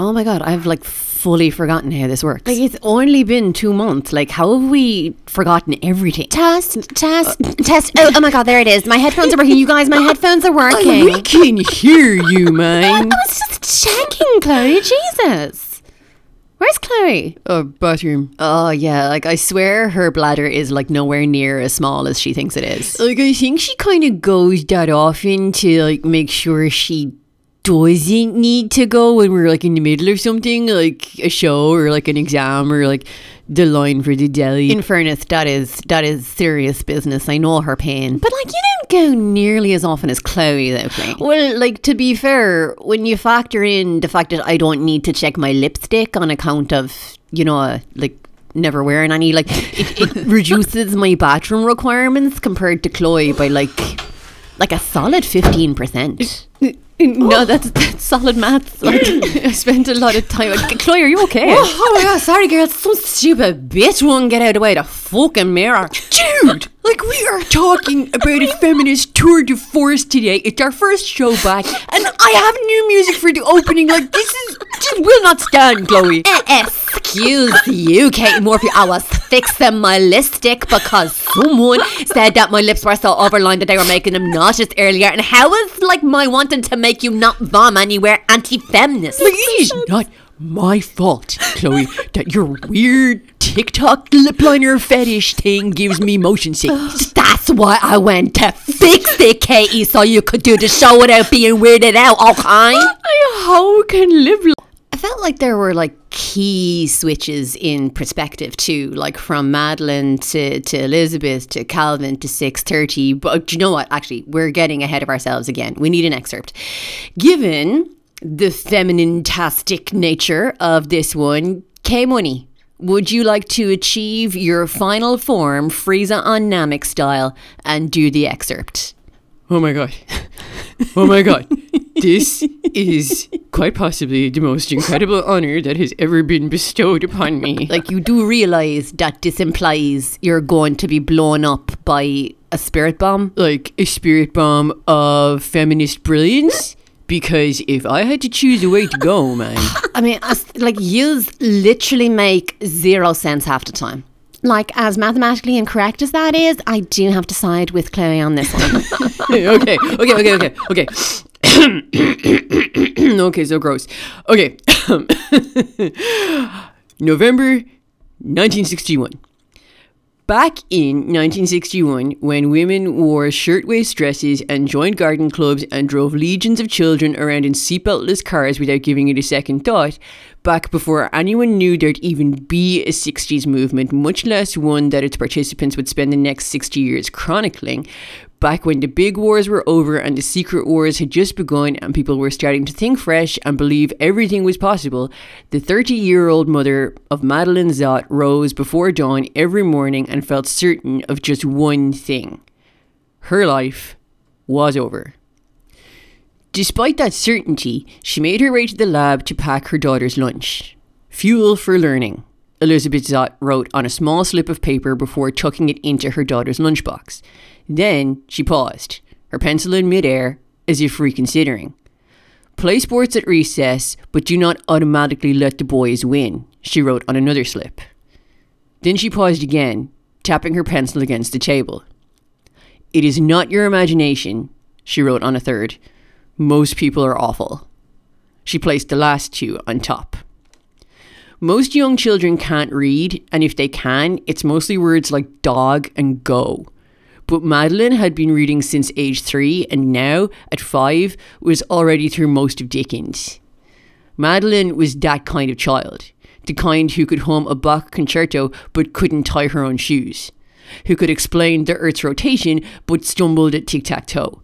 Oh my god, I've like fully forgotten how this works. Like, it's only been two months. Like, how have we forgotten everything? Test, test, uh, test. Oh, oh my god, there it is. My headphones are working. You guys, my headphones are working. We can hear you, man. I was just checking, Chloe. Jesus. Where's Chloe? Oh, bathroom. Oh yeah, like I swear her bladder is like nowhere near as small as she thinks it is. Like I think she kind of goes that often to like make sure she doesn't need to go when we're like in the middle of something, like a show or like an exam or like the line for the deli. In fairness, that is that is serious business. I know her pain. But like, you don't go nearly as often as Chloe, though. Chloe. Well, like to be fair, when you factor in the fact that I don't need to check my lipstick on account of you know like never wearing any, like it, it reduces my bathroom requirements compared to Chloe by like like a solid fifteen percent. No, that's, that's solid maths. Like, I spent a lot of time. Chloe, are you okay? Oh, oh my god, sorry, girl. Some stupid bitch won't get out of the way. The fucking mirror. Dude, like we are talking about a feminist tour de force today. It's our first show back, and I have new music for the opening. Like this is just will not stand, Chloe. Excuse you, Katie Murphy. I was fixing my lipstick because someone said that my lips were so overlined that they were making them nauseous earlier. And how is like my wanting to make you not vom anywhere anti-feminist? Like it is not my fault, Chloe, that your weird TikTok lip liner fetish thing gives me motion sickness. That's why I went to fix it, Katie, so you could do the show without being weirded out, okay? How can live? I felt like there were like key switches in perspective too, like from Madeline to, to Elizabeth to Calvin to 630. But you know what? Actually, we're getting ahead of ourselves again. We need an excerpt. Given the feminine-tastic nature of this one, K Money. Would you like to achieve your final form, Frieza on Namek style, and do the excerpt? Oh my god. Oh my god. this is quite possibly the most incredible honor that has ever been bestowed upon me. Like, you do realize that this implies you're going to be blown up by a spirit bomb? Like, a spirit bomb of feminist brilliance? Because if I had to choose a way to go, man. I mean, like, you literally make zero sense half the time. Like, as mathematically incorrect as that is, I do have to side with Chloe on this one. okay, okay, okay, okay, okay. okay, so gross. Okay. November 1961. Back in 1961, when women wore shirtwaist dresses and joined garden clubs and drove legions of children around in seatbeltless cars without giving it a second thought, back before anyone knew there'd even be a 60s movement, much less one that its participants would spend the next 60 years chronicling, back when the big wars were over and the secret wars had just begun and people were starting to think fresh and believe everything was possible, the 30 year old mother of Madeline Zott rose before dawn every morning and felt certain of just one thing her life was over. Despite that certainty, she made her way to the lab to pack her daughter's lunch. Fuel for learning. Elizabeth Zott wrote on a small slip of paper before tucking it into her daughter's lunchbox. Then she paused, her pencil in midair, as if reconsidering. Play sports at recess, but do not automatically let the boys win, she wrote on another slip. Then she paused again, tapping her pencil against the table. It is not your imagination, she wrote on a third. Most people are awful. She placed the last two on top. Most young children can't read, and if they can, it's mostly words like dog and go. But Madeline had been reading since age three and now, at five, was already through most of Dickens. Madeline was that kind of child, the kind who could hum a Bach concerto but couldn't tie her own shoes, who could explain the Earth's rotation but stumbled at tic tac toe.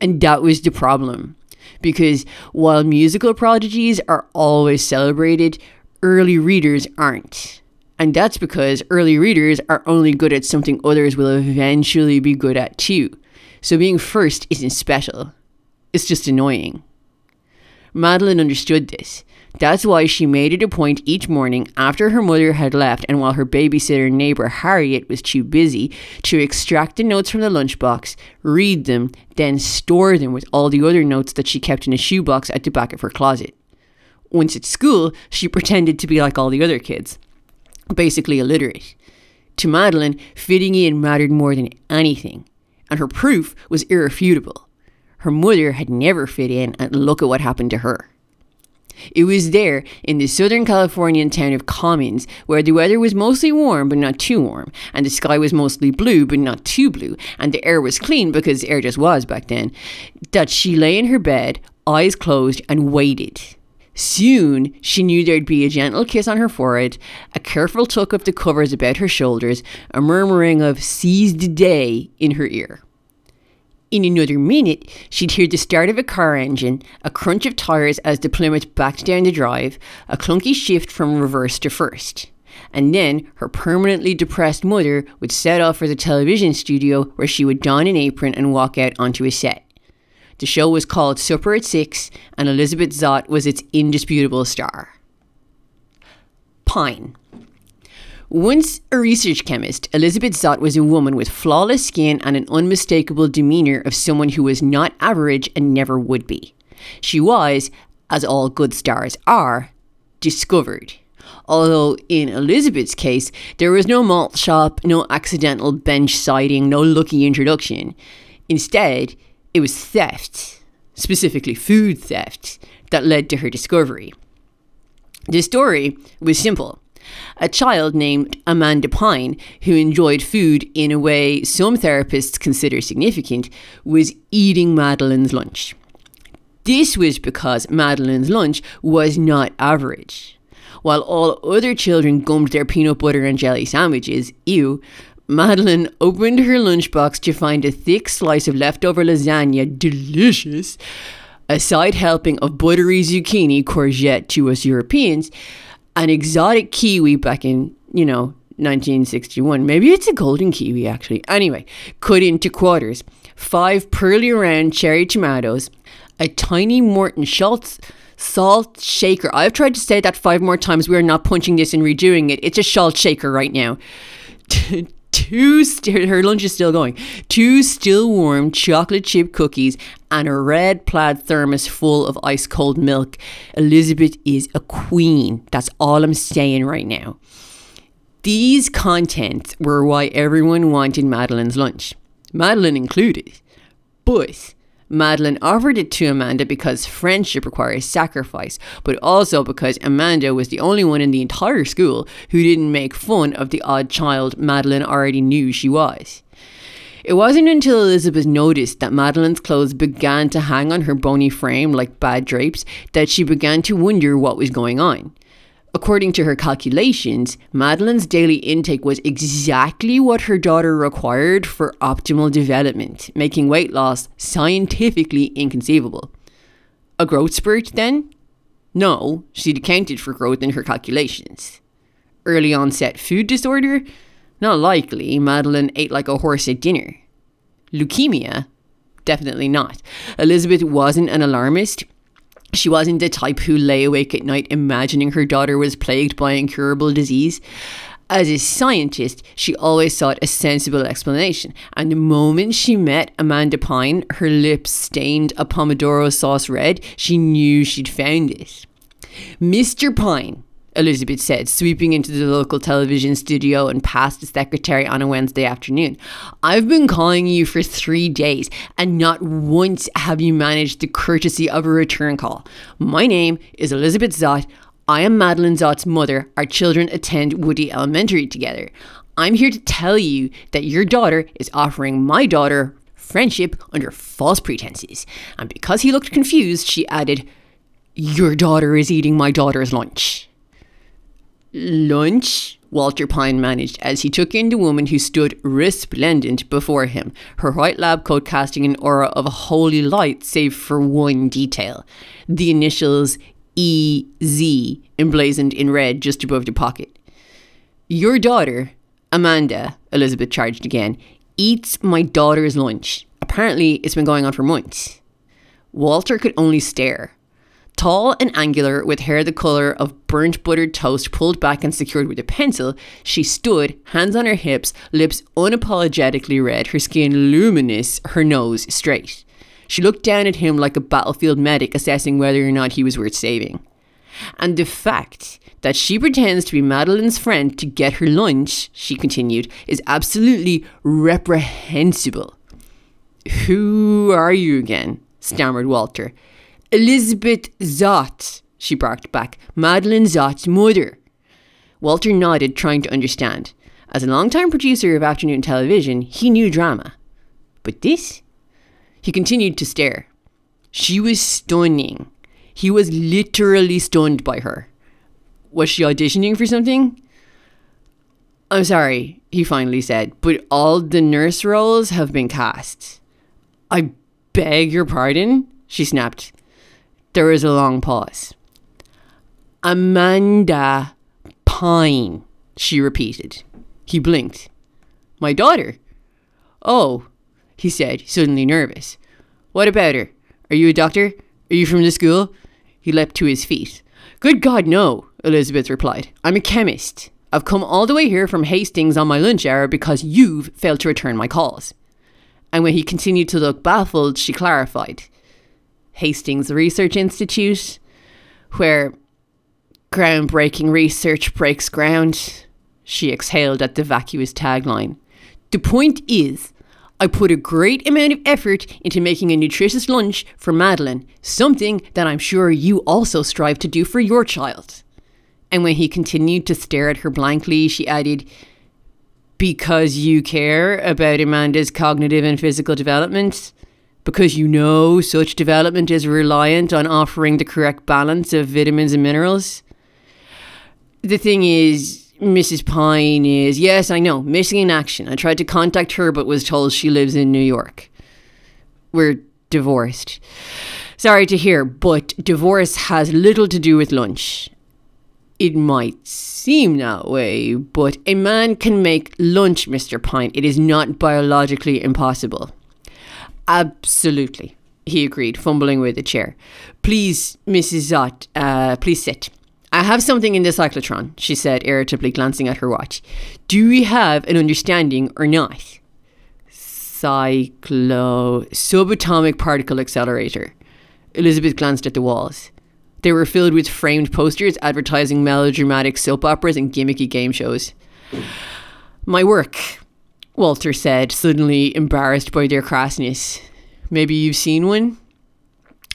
And that was the problem. Because while musical prodigies are always celebrated, early readers aren't. And that's because early readers are only good at something others will eventually be good at too. So being first isn't special, it's just annoying. Madeline understood this. That's why she made it a point each morning after her mother had left and while her babysitter neighbor Harriet was too busy to extract the notes from the lunchbox, read them, then store them with all the other notes that she kept in a shoebox at the back of her closet. Once at school, she pretended to be like all the other kids, basically illiterate. To Madeline, fitting in mattered more than anything, and her proof was irrefutable. Her mother had never fit in, and look at what happened to her. It was there, in the southern Californian town of Commons, where the weather was mostly warm but not too warm, and the sky was mostly blue but not too blue, and the air was clean because air just was back then, that she lay in her bed, eyes closed, and waited. Soon she knew there'd be a gentle kiss on her forehead, a careful tuck of the covers about her shoulders, a murmuring of seize the day in her ear. In another minute, she'd hear the start of a car engine, a crunch of tyres as the Plymouth backed down the drive, a clunky shift from reverse to first. And then her permanently depressed mother would set off for the television studio where she would don an apron and walk out onto a set. The show was called Supper at Six, and Elizabeth Zott was its indisputable star. Pine. Once a research chemist, Elizabeth Zott was a woman with flawless skin and an unmistakable demeanour of someone who was not average and never would be. She was, as all good stars are, discovered. Although in Elizabeth's case, there was no malt shop, no accidental bench sighting, no lucky introduction. Instead, it was theft, specifically food theft, that led to her discovery. The story was simple a child named Amanda Pine, who enjoyed food in a way some therapists consider significant, was eating Madeline's lunch. This was because Madeline's lunch was not average. While all other children gummed their peanut butter and jelly sandwiches, ew, Madeline opened her lunchbox to find a thick slice of leftover lasagna, delicious, a side helping of buttery zucchini courgette to us Europeans, an exotic kiwi back in, you know, 1961. Maybe it's a golden kiwi, actually. Anyway, cut into quarters, five pearly round cherry tomatoes, a tiny Morton Schultz salt shaker. I've tried to say that five more times. We are not punching this and redoing it. It's a salt shaker right now. Two, st- her lunch is still going. Two still warm chocolate chip cookies and a red plaid thermos full of ice cold milk. Elizabeth is a queen. That's all I'm saying right now. These contents were why everyone wanted madeline's lunch, madeline included. But Madeline offered it to Amanda because friendship requires sacrifice, but also because Amanda was the only one in the entire school who didn't make fun of the odd child Madeline already knew she was. It wasn't until Elizabeth noticed that Madeline's clothes began to hang on her bony frame like bad drapes that she began to wonder what was going on. According to her calculations, Madeline's daily intake was exactly what her daughter required for optimal development, making weight loss scientifically inconceivable. A growth spurt, then? No, she'd accounted for growth in her calculations. Early onset food disorder? Not likely. Madeline ate like a horse at dinner. Leukemia? Definitely not. Elizabeth wasn't an alarmist. She wasn't the type who lay awake at night imagining her daughter was plagued by incurable disease. As a scientist, she always sought a sensible explanation, and the moment she met Amanda Pine, her lips stained a pomodoro sauce red, she knew she'd found it. Mr. Pine, Elizabeth said, sweeping into the local television studio and past the secretary on a Wednesday afternoon. I've been calling you for three days, and not once have you managed the courtesy of a return call. My name is Elizabeth Zott. I am Madeline Zott's mother. Our children attend Woody Elementary together. I'm here to tell you that your daughter is offering my daughter friendship under false pretenses. And because he looked confused, she added, Your daughter is eating my daughter's lunch. Lunch? Walter Pine managed as he took in the woman who stood resplendent before him, her white lab coat casting an aura of holy light save for one detail the initials EZ emblazoned in red just above the pocket. Your daughter, Amanda, Elizabeth charged again, eats my daughter's lunch. Apparently, it's been going on for months. Walter could only stare. Tall and angular, with hair the colour of burnt buttered toast pulled back and secured with a pencil, she stood, hands on her hips, lips unapologetically red, her skin luminous, her nose straight. She looked down at him like a battlefield medic assessing whether or not he was worth saving. And the fact that she pretends to be Madeline's friend to get her lunch, she continued, is absolutely reprehensible. Who are you again? stammered Walter. Elizabeth Zott, she barked back. Madeline Zott's mother. Walter nodded, trying to understand. As a long-time producer of afternoon television, he knew drama. But this? He continued to stare. She was stunning. He was literally stunned by her. Was she auditioning for something? I'm sorry, he finally said, but all the nurse roles have been cast. I beg your pardon? She snapped. There was a long pause. Amanda Pine, she repeated. He blinked. My daughter? Oh, he said, suddenly nervous. What about her? Are you a doctor? Are you from the school? He leapt to his feet. Good God, no, Elizabeth replied. I'm a chemist. I've come all the way here from Hastings on my lunch hour because you've failed to return my calls. And when he continued to look baffled, she clarified. Hastings Research Institute, where groundbreaking research breaks ground. She exhaled at the vacuous tagline. The point is, I put a great amount of effort into making a nutritious lunch for Madeline, something that I'm sure you also strive to do for your child. And when he continued to stare at her blankly, she added, Because you care about Amanda's cognitive and physical development? Because you know such development is reliant on offering the correct balance of vitamins and minerals? The thing is, Mrs. Pine is, yes, I know, missing in action. I tried to contact her, but was told she lives in New York. We're divorced. Sorry to hear, but divorce has little to do with lunch. It might seem that way, but a man can make lunch, Mr. Pine. It is not biologically impossible. Absolutely, he agreed, fumbling with the chair. Please, Mrs. Zott, uh, please sit. I have something in the cyclotron, she said irritably, glancing at her watch. Do we have an understanding or not? Cyclo. Subatomic particle accelerator. Elizabeth glanced at the walls. They were filled with framed posters advertising melodramatic soap operas and gimmicky game shows. My work, Walter said, suddenly embarrassed by their crassness. Maybe you've seen one?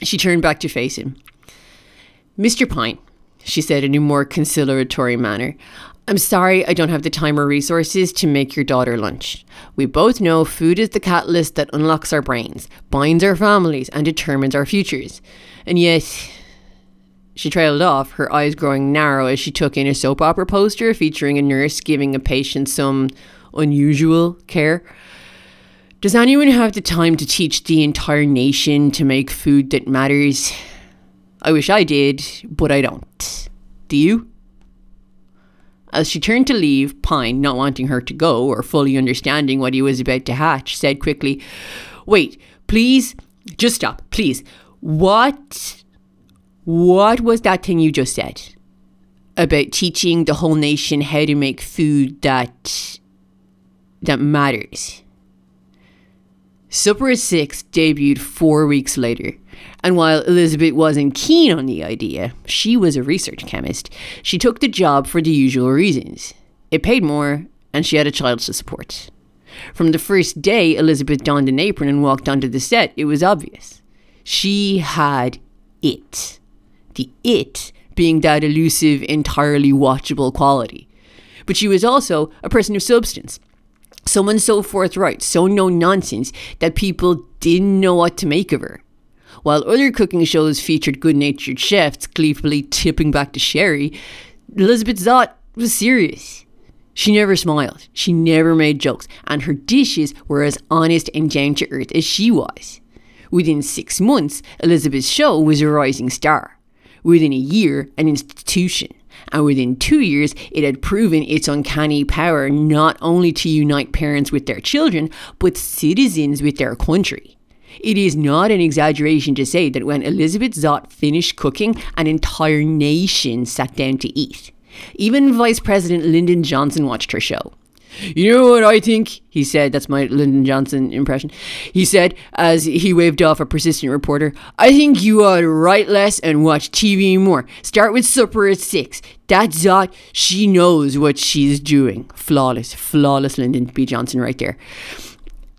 She turned back to face him. Mr. Pine, she said in a more conciliatory manner. I'm sorry I don't have the time or resources to make your daughter lunch. We both know food is the catalyst that unlocks our brains, binds our families, and determines our futures. And yet, she trailed off, her eyes growing narrow as she took in a soap opera poster featuring a nurse giving a patient some unusual care. Does anyone have the time to teach the entire nation to make food that matters? I wish I did, but I don't. Do you? As she turned to leave, Pine, not wanting her to go or fully understanding what he was about to hatch, said quickly, Wait, please, just stop, please. What? What was that thing you just said? About teaching the whole nation how to make food that. That matters. Supper at Six debuted four weeks later. And while Elizabeth wasn't keen on the idea, she was a research chemist, she took the job for the usual reasons. It paid more, and she had a child to support. From the first day Elizabeth donned an apron and walked onto the set, it was obvious. She had it. The it being that elusive, entirely watchable quality. But she was also a person of substance. Someone so forthright, so no nonsense, that people didn't know what to make of her. While other cooking shows featured good natured chefs gleefully tipping back to sherry, Elizabeth Zott was serious. She never smiled, she never made jokes, and her dishes were as honest and down to earth as she was. Within six months, Elizabeth's show was a rising star. Within a year, an institution. And within two years, it had proven its uncanny power not only to unite parents with their children, but citizens with their country. It is not an exaggeration to say that when Elizabeth Zott finished cooking, an entire nation sat down to eat. Even Vice President Lyndon Johnson watched her show. You know what I think? He said, that's my Lyndon Johnson impression. He said, as he waved off a persistent reporter, I think you ought to write less and watch TV more. Start with supper at six. That Zott, she knows what she's doing. Flawless, flawless Lyndon B. Johnson right there.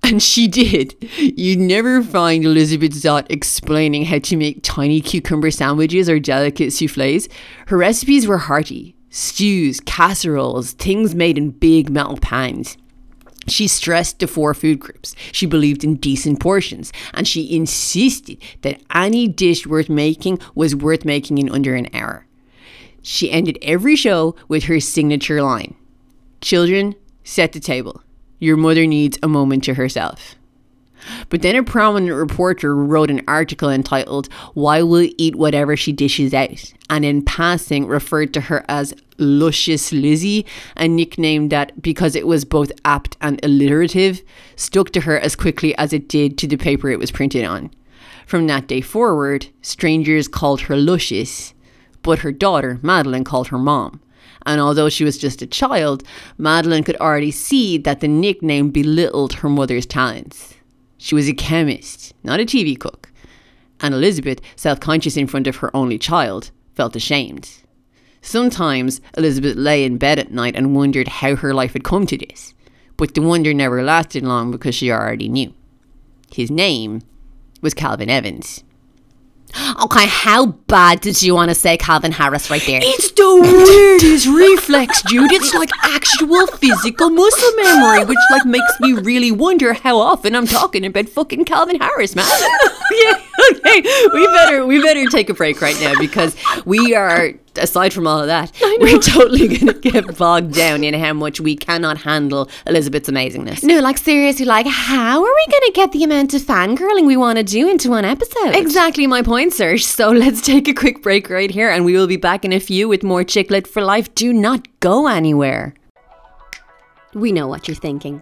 And she did. You'd never find Elizabeth Zott explaining how to make tiny cucumber sandwiches or delicate souffles. Her recipes were hearty stews, casseroles, things made in big metal pans. She stressed the four food groups. She believed in decent portions, and she insisted that any dish worth making was worth making in under an hour. She ended every show with her signature line Children, set the table. Your mother needs a moment to herself. But then a prominent reporter wrote an article entitled Why We'll Eat Whatever She Dishes Out, and in passing referred to her as Luscious Lizzie, a nickname that, because it was both apt and alliterative, stuck to her as quickly as it did to the paper it was printed on. From that day forward, strangers called her Luscious, but her daughter, Madeline, called her Mom. And although she was just a child, Madeline could already see that the nickname belittled her mother's talents. She was a chemist, not a TV cook. And Elizabeth, self conscious in front of her only child, felt ashamed. Sometimes Elizabeth lay in bed at night and wondered how her life had come to this, but the wonder never lasted long because she already knew. His name was Calvin Evans. Okay, how bad did you want to say Calvin Harris right there? It's the weirdest reflex, dude. It's like actual physical muscle memory, which like makes me really wonder how often I'm talking about fucking Calvin Harris, man. yeah, okay. We better we better take a break right now because we are aside from all of that, we're totally going to get bogged down in how much we cannot handle Elizabeth's amazingness. No, like seriously, like how are we going to get the amount of fangirling we want to do into one episode? Exactly my point, Serge. So let's take a quick break right here and we will be back in a few with more Chicklet for Life. Do not go anywhere. We know what you're thinking.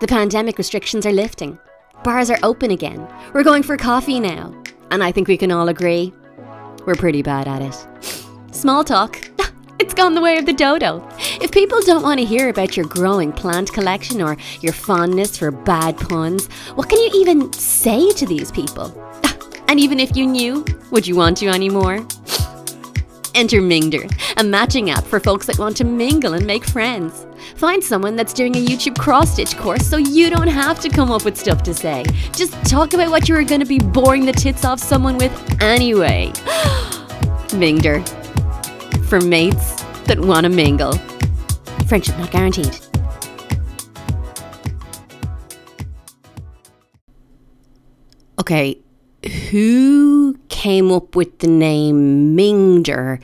The pandemic restrictions are lifting. Bars are open again. We're going for coffee now. And I think we can all agree we're pretty bad at it. Small talk. It's gone the way of the dodo. If people don't want to hear about your growing plant collection or your fondness for bad puns, what can you even say to these people? And even if you knew, would you want to anymore? Enter Mingder, a matching app for folks that want to mingle and make friends. Find someone that's doing a YouTube cross stitch course so you don't have to come up with stuff to say. Just talk about what you are going to be boring the tits off someone with anyway. Mingder, for mates that want to mingle. Friendship not guaranteed. Okay, who came up with the name Mingder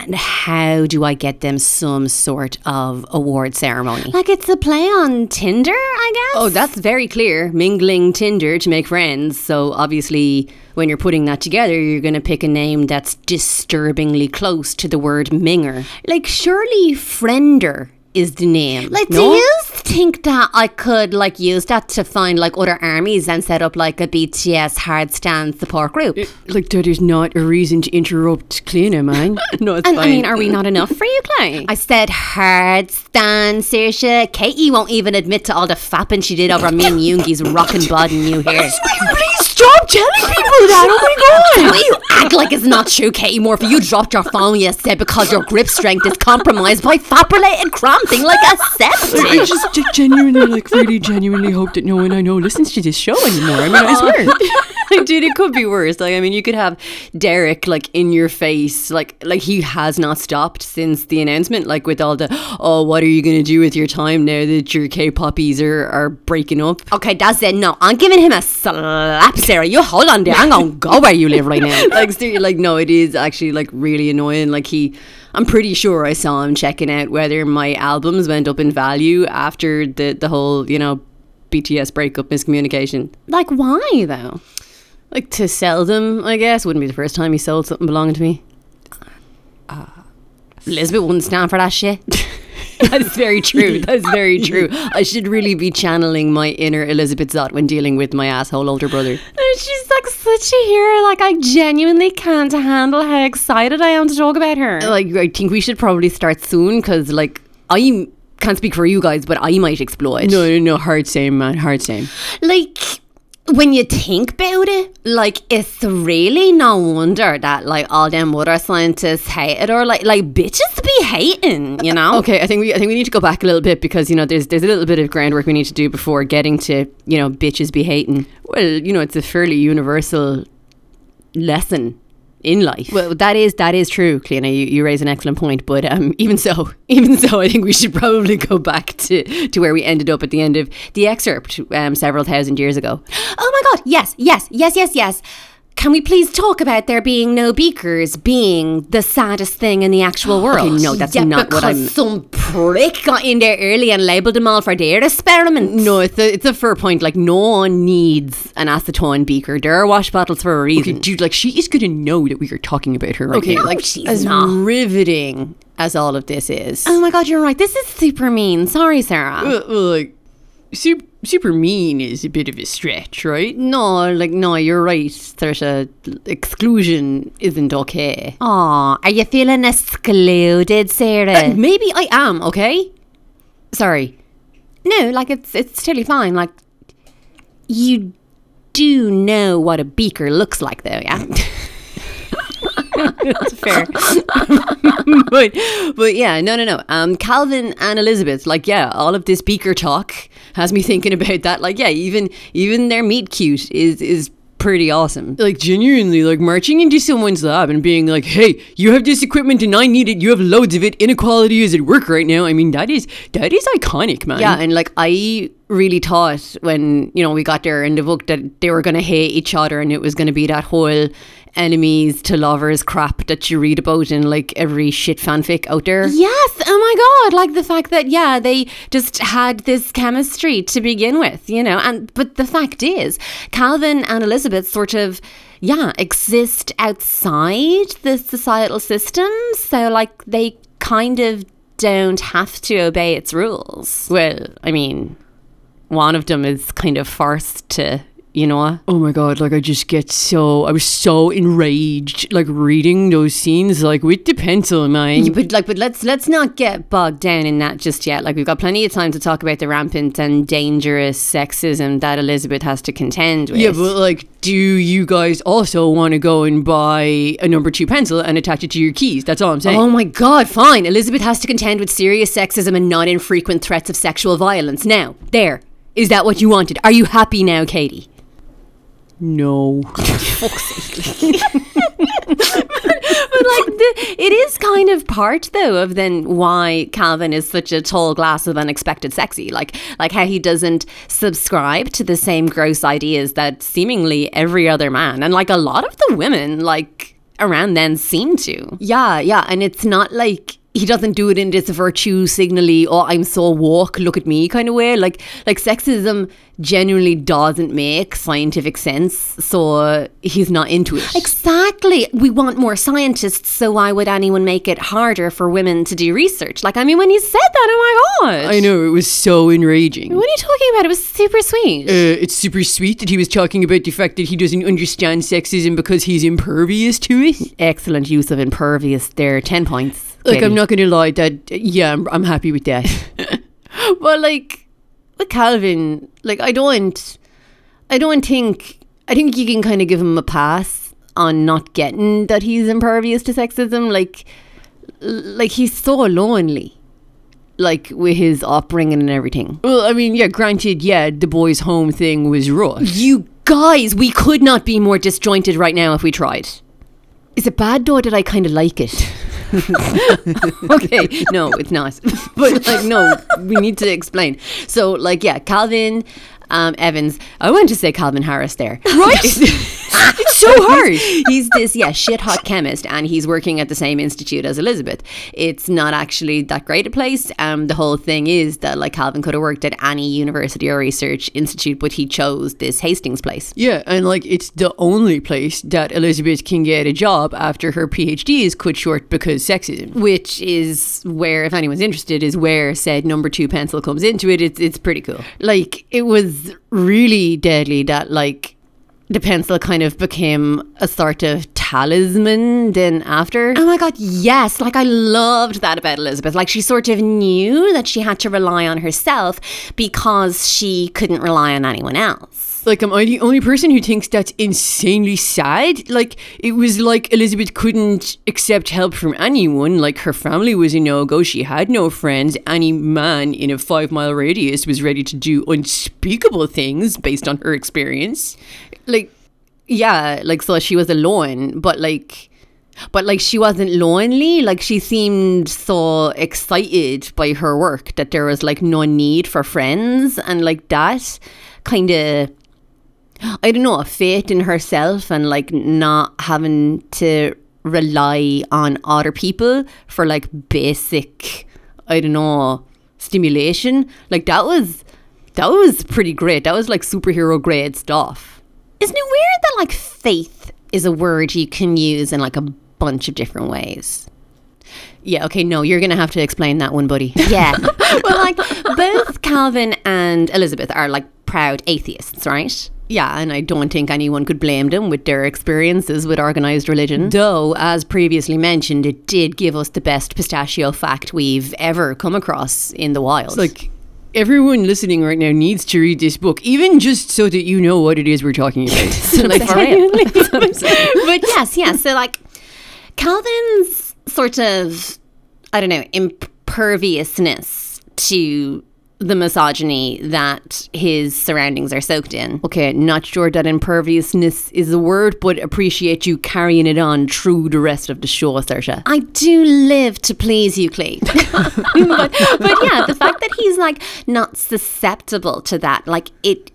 and how do I get them some sort of award ceremony? Like it's a play on Tinder, I guess? Oh, that's very clear. Mingling Tinder to make friends. So obviously, when you're putting that together, you're going to pick a name that's disturbingly close to the word minger. Like, surely Friender is the name. Like, do you think that I could like use that to find like other armies and set up like a BTS hard stand support group? Like that is not a reason to interrupt Kleena, man. no, it's And fine. I mean, are we not enough for you, Clay? I said hard stand, Saoirse. Katie won't even admit to all the fapping she did over me and Yoongi's rockin' bod and new hair. Please stop telling people that. Oh my god. Will you act like it's not true, Katie Murphy? You dropped your phone yesterday because your grip strength is compromised by fap-related cramping like a I septic. I just ge- genuinely, like, really genuinely hope that no one I know listens to this show anymore. I mean, I swear. like, dude, it could be worse. Like, I mean, you could have Derek, like, in your face. Like, like he has not stopped since the announcement. Like, with all the, oh, what are you going to do with your time now that your K-poppies are, are breaking up? Okay, that's it. No, I'm giving him a slap, Sarah. You hold on there. I'm gonna go where you live right now. like seriously, like no, it is actually like really annoying. Like he, I'm pretty sure I saw him checking out whether my albums went up in value after the the whole you know BTS breakup miscommunication. Like, why though? Like to sell them, I guess wouldn't be the first time he sold something belonging to me. Uh, Elizabeth wouldn't stand for that shit. That's very true. That's very true. I should really be channeling my inner Elizabeth Zott when dealing with my asshole older brother. She's like such a hero. Like, I genuinely can't handle how excited I am to talk about her. Like I think we should probably start soon because like I'm can't speak for you guys, but I might explode. No, no, no. Hard same, man. Hard same. Like when you think about it, like it's really no wonder that like all them other scientists hate it or like like bitches be hating, you know? Okay, I think we I think we need to go back a little bit because you know there's there's a little bit of groundwork we need to do before getting to you know bitches be hating. Well, you know it's a fairly universal lesson in life. Well, that is that is true, Cleona. You, you raise an excellent point, but um, even so, even so, I think we should probably go back to, to where we ended up at the end of the excerpt um, several thousand years ago. Oh my God! Yes, yes, yes, yes, yes. Can we please talk about there being no beakers being the saddest thing in the actual world? Okay, no, that's yeah, not what I'm- Some prick got in there early and labelled them all for their experiment. No, it's a, it's a fair point. Like, no one needs an acetone beaker. There are wash bottles for a reason. Okay, dude, like, she is going to know that we are talking about her right Okay, now. No, like, she's as not. riveting as all of this is. Oh my God, you're right. This is super mean. Sorry, Sarah. Uh, well, like, super, super mean is a bit of a stretch, right? No, like no, you're right. There's a exclusion isn't okay. Aw, are you feeling excluded, Sarah? Uh, maybe I am. Okay. Sorry. No, like it's it's totally fine. Like you do know what a beaker looks like, though, yeah. That's fair. but but yeah, no no no. Um Calvin and Elizabeth, like yeah, all of this beaker talk has me thinking about that. Like yeah, even even their meet cute is is pretty awesome. Like genuinely like marching into someone's lab and being like, "Hey, you have this equipment and I need it. You have loads of it. Inequality is at work right now." I mean, that is that is iconic, man. Yeah, and like I really thought when you know we got there in the book that they were going to hate each other and it was going to be that whole enemies to lovers crap that you read about in like every shit fanfic out there. Yes, oh my god, like the fact that yeah, they just had this chemistry to begin with, you know. And but the fact is, Calvin and Elizabeth sort of yeah, exist outside the societal system, so like they kind of don't have to obey its rules. Well, I mean, one of them is kind of forced to, you know. What? Oh my god, like I just get so I was so enraged like reading those scenes like with the pencil, man. Yeah, but like, but let's let's not get bogged down in that just yet. Like, we've got plenty of time to talk about the rampant and dangerous sexism that Elizabeth has to contend with. Yeah, but like, do you guys also want to go and buy a number two pencil and attach it to your keys? That's all I'm saying. Oh my god, fine. Elizabeth has to contend with serious sexism and not infrequent threats of sexual violence. Now, there. Is that what you wanted? Are you happy now, Katie? No. but like the, it is kind of part though of then why Calvin is such a tall glass of unexpected sexy like like how he doesn't subscribe to the same gross ideas that seemingly every other man and like a lot of the women like around then seem to yeah yeah and it's not like he doesn't do it in this virtue signally oh i'm so woke look at me kind of way. Like like sexism genuinely doesn't make scientific sense so he's not into it. Exactly. We want more scientists so why would anyone make it harder for women to do research? Like i mean when he said that oh my god. I know it was so enraging. what are you talking about? It was super sweet. Uh, it's super sweet that he was talking about the fact that he doesn't understand sexism because he's impervious to it. excellent use of impervious there 10 points Like, I'm not gonna lie, that yeah, I'm, I'm happy with that. but like with Calvin, like I don't, I don't think, I think you can kind of give him a pass on not getting that he's impervious to sexism. Like, like he's so lonely, like with his upbringing and everything. well, I mean, yeah, granted, yeah, the boys' home thing was rough. You guys, we could not be more disjointed right now if we tried. Is it bad though? that I kind of like it? okay, no, it's not. But like, no, we need to explain. So, like, yeah, Calvin um, Evans. I wanted to say Calvin Harris there, Right? it's so hard. he's this yeah shit hot chemist and he's working at the same institute as elizabeth it's not actually that great a place um the whole thing is that like calvin could have worked at any university or research institute but he chose this hastings place Yeah, and like it's the only place that Elizabeth can get a job after her PhD is cut short because sexism. which is where if anyone's interested is where said number two pencil comes into it it's it's pretty cool like it was really deadly that like the pencil kind of became a sort of talisman then after. Oh my god, yes. Like I loved that about Elizabeth. Like she sort of knew that she had to rely on herself because she couldn't rely on anyone else. Like, am I the only person who thinks that's insanely sad? Like, it was like Elizabeth couldn't accept help from anyone. Like, her family was a no go. She had no friends. Any man in a five mile radius was ready to do unspeakable things based on her experience. Like, yeah, like, so she was alone, but like, but like she wasn't lonely like she seemed so excited by her work that there was like no need for friends and like that kind of I don't know, faith in herself and like not having to rely on other people for like basic, I don't know, stimulation. Like that was that was pretty great. That was like superhero grade stuff. Isn't it weird that like faith is a word you can use in like a bunch of different ways? Yeah, okay, no, you're going to have to explain that one, buddy. Yeah. well, like both Calvin and Elizabeth are like proud atheists, right? Yeah, and I don't think anyone could blame them with their experiences with organised religion. Though, as previously mentioned, it did give us the best pistachio fact we've ever come across in the wild. It's like everyone listening right now needs to read this book, even just so that you know what it is we're talking about. like for real. but yes, yes. So like Calvin's sort of I don't know imperviousness to the misogyny that his surroundings are soaked in. Okay, not sure that imperviousness is a word, but appreciate you carrying it on through the rest of the show, Saoirse. I do live to please you, Clee. but, but yeah, the fact that he's like not susceptible to that, like it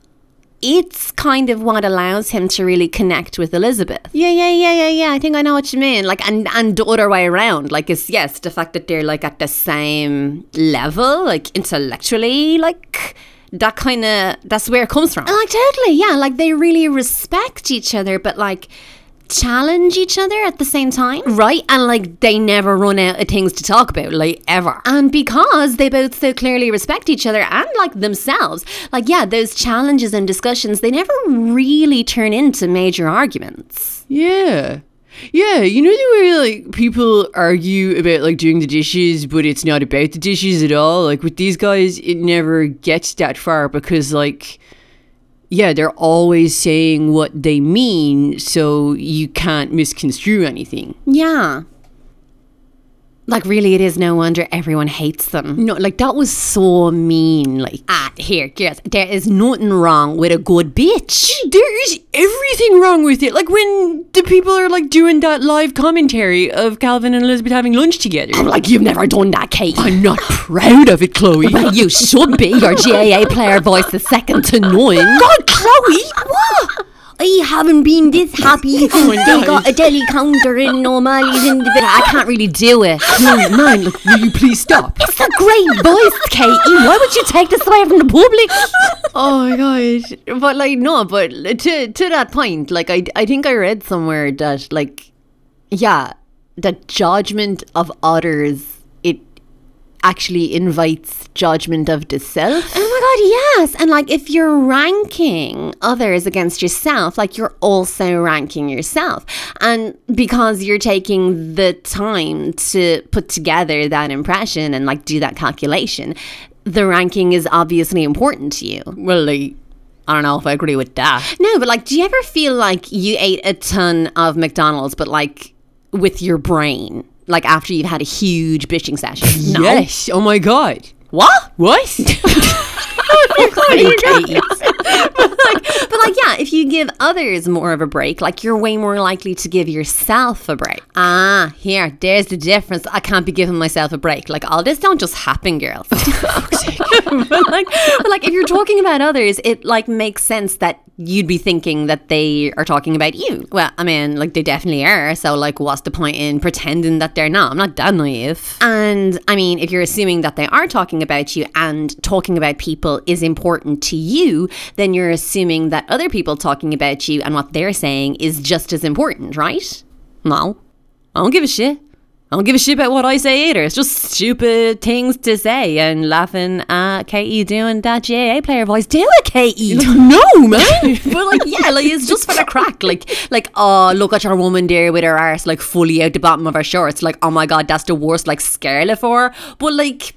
it's kind of what allows him to really connect with Elizabeth. Yeah, yeah, yeah, yeah, yeah. I think I know what you mean. Like, and and the other way around. Like, it's yes, the fact that they're like at the same level, like intellectually, like that kind of that's where it comes from. Like totally, yeah. Like they really respect each other, but like challenge each other at the same time. Right? And like they never run out of things to talk about, like ever. And because they both so clearly respect each other and like themselves, like, yeah, those challenges and discussions, they never really turn into major arguments. Yeah. Yeah, you know the way like people argue about like doing the dishes, but it's not about the dishes at all. Like with these guys, it never gets that far because like yeah, they're always saying what they mean, so you can't misconstrue anything. Yeah. Like, really, it is no wonder everyone hates them. No, like, that was so mean. Like, ah, here, girls, there is nothing wrong with a good bitch. There is everything wrong with it. Like, when the people are, like, doing that live commentary of Calvin and Elizabeth having lunch together. I'm like, you've never done that, Kate. I'm not proud of it, Chloe. Well, you should be. Your GAA player voice is second to none. God, Chloe! What? I haven't been this happy since they got a deli counter in O'Malley's in the I can't really do it. No, man, look, will you please stop? It's a great voice, Katie. Why would you take this away from the public? oh my god! But like, no, but to to that point, like, I I think I read somewhere that like, yeah, the judgment of others actually invites judgment of the self. Oh my god, yes. And like if you're ranking others against yourself, like you're also ranking yourself. And because you're taking the time to put together that impression and like do that calculation, the ranking is obviously important to you. Well, like I don't know if I agree with that. No, but like, do you ever feel like you ate a ton of McDonald's, but like with your brain? Like after you've had a huge bitching session. No. Yes. Oh my god. What? What? Oh but, like, but like, yeah, if you give others more of a break, like you're way more likely to give yourself a break. Ah, here, there's the difference. I can't be giving myself a break. Like all this don't just happen, girls. but like, but like, if you're talking about others, it like makes sense that you'd be thinking that they are talking about you. Well, I mean, like they definitely are. So, like, what's the point in pretending that they're not? I'm not that naive. And I mean, if you're assuming that they are talking about you and talking about people is important to you, then you're assuming that other people talking about you and what they're saying is just as important, right? No, I don't give a shit. I don't give a shit about what I say either. It's just stupid things to say and laughing at Katie doing that GAA player voice. Do it, Katie. no, man. but like, yeah, like it's just for the crack. Like, like, oh, look at your woman there with her arse like fully out the bottom of her shorts. Like, oh my god, that's the worst. Like, scarlet for her. But like.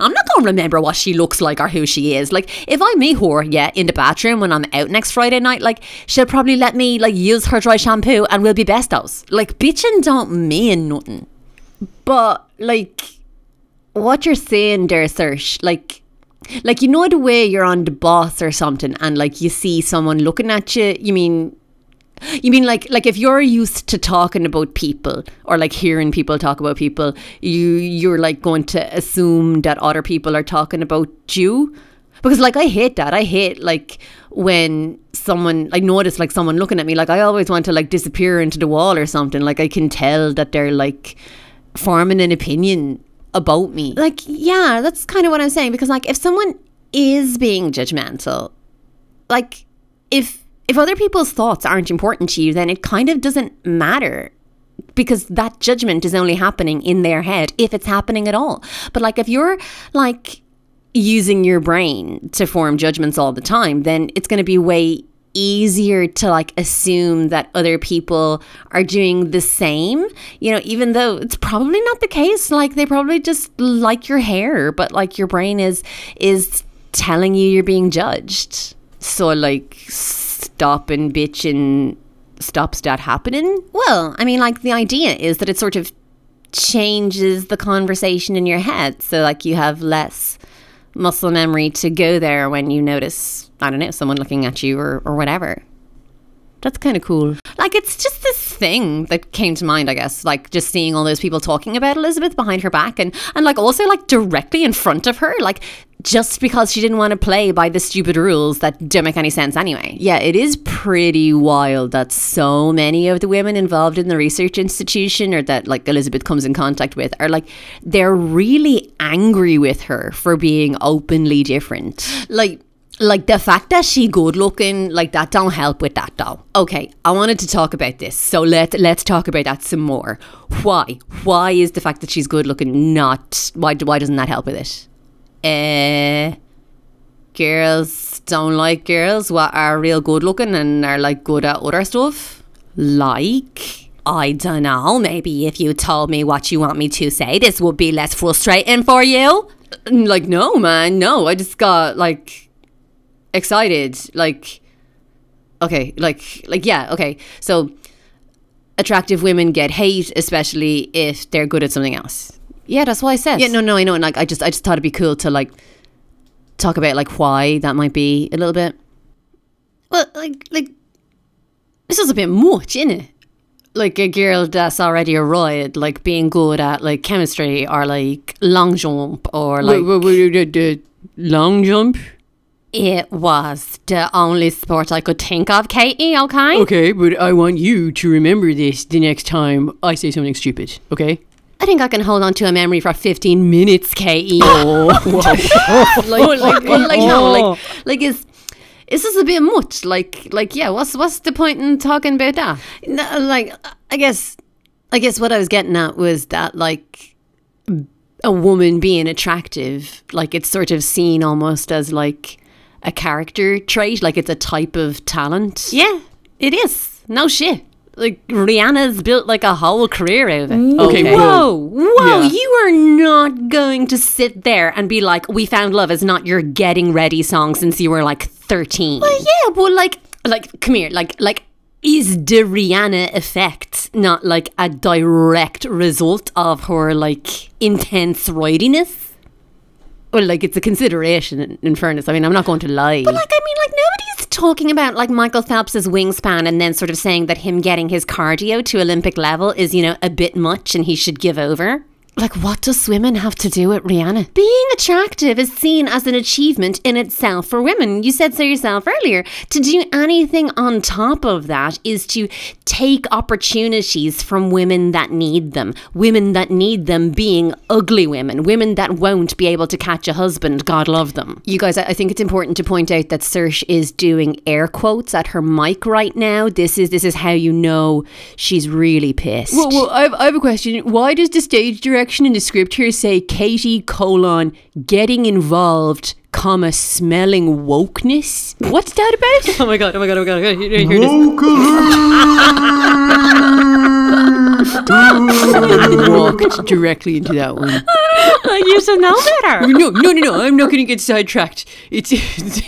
I'm not gonna remember what she looks like or who she is. Like, if I meet her, yeah, in the bathroom when I'm out next Friday night, like, she'll probably let me like use her dry shampoo and we'll be bestos. Like, bitching don't mean nothing. But like, what you're saying there, Serge, like, like you know the way you're on the bus or something, and like you see someone looking at you. You mean, you mean like like if you're used to talking about people or like hearing people talk about people, you you're like going to assume that other people are talking about you. Because like I hate that. I hate like when someone like notice like someone looking at me. Like I always want to like disappear into the wall or something. Like I can tell that they're like forming an opinion about me. Like, yeah, that's kind of what I'm saying. Because like if someone is being judgmental, like if if other people's thoughts aren't important to you, then it kind of doesn't matter. Because that judgment is only happening in their head, if it's happening at all. But like if you're like using your brain to form judgments all the time, then it's going to be way easier to like assume that other people are doing the same you know even though it's probably not the case like they probably just like your hair but like your brain is is telling you you're being judged so like stop and bitch and stops that happening well i mean like the idea is that it sort of changes the conversation in your head so like you have less muscle memory to go there when you notice, I don't know, someone looking at you or, or whatever. That's kind of cool. Like, it's just this thing that came to mind, I guess. Like, just seeing all those people talking about Elizabeth behind her back and, and like, also, like, directly in front of her. Like, just because she didn't want to play by the stupid rules that don't make any sense anyway. Yeah, it is pretty wild that so many of the women involved in the research institution or that, like, Elizabeth comes in contact with are like, they're really angry with her for being openly different. Like, like the fact that she good looking like that don't help with that though okay i wanted to talk about this so let let's talk about that some more why why is the fact that she's good looking not why why doesn't that help with it uh girls don't like girls what are real good looking and are like good at other stuff like I don't know. Maybe if you told me what you want me to say, this would be less frustrating for you. Like, no, man, no. I just got like excited like okay like like yeah okay so attractive women get hate especially if they're good at something else yeah that's what i said yeah no no i know and like i just i just thought it'd be cool to like talk about like why that might be a little bit well like like this is a bit much isn't it like a girl that's already a riot like being good at like chemistry or like long jump or like long jump? it was the only sport I could think of, Katie, okay? Okay, but I want you to remember this the next time I say something stupid, okay? I think I can hold on to a memory for 15 minutes, Katie. Oh, like, like, well, like, no, like, like, is, is this a bit much? Like, like, yeah, what's, what's the point in talking about that? No, like, I guess, I guess what I was getting at was that, like, a woman being attractive, like, it's sort of seen almost as, like, a character trait, like it's a type of talent. Yeah, it is. No shit. Like Rihanna's built like a whole career out of it. Okay, whoa, whoa! yeah. You are not going to sit there and be like, "We found love" is not your getting ready song since you were like thirteen. Well, yeah, but like, like, come here, like, like. Is the Rihanna effect not like a direct result of her like intense writiness? Well, like it's a consideration. In, in fairness, I mean, I'm not going to lie. But like, I mean, like nobody's talking about like Michael Phelps's wingspan and then sort of saying that him getting his cardio to Olympic level is, you know, a bit much and he should give over. Like, what does women have to do with Rihanna? Being attractive is seen as an achievement in itself for women. You said so yourself earlier. To do anything on top of that is to take opportunities from women that need them. Women that need them being ugly women, women that won't be able to catch a husband. God love them. You guys, I think it's important to point out that Sersh is doing air quotes at her mic right now. This is this is how you know she's really pissed. Well, well I, have, I have a question. Why does the stage direction in the script here say Katie colon getting involved, comma smelling wokeness? What's that about? oh my god! Oh my god! Oh my god! Here, here, here walked directly into that one. you should know better. No, no, no, no. I'm not going to get sidetracked. It's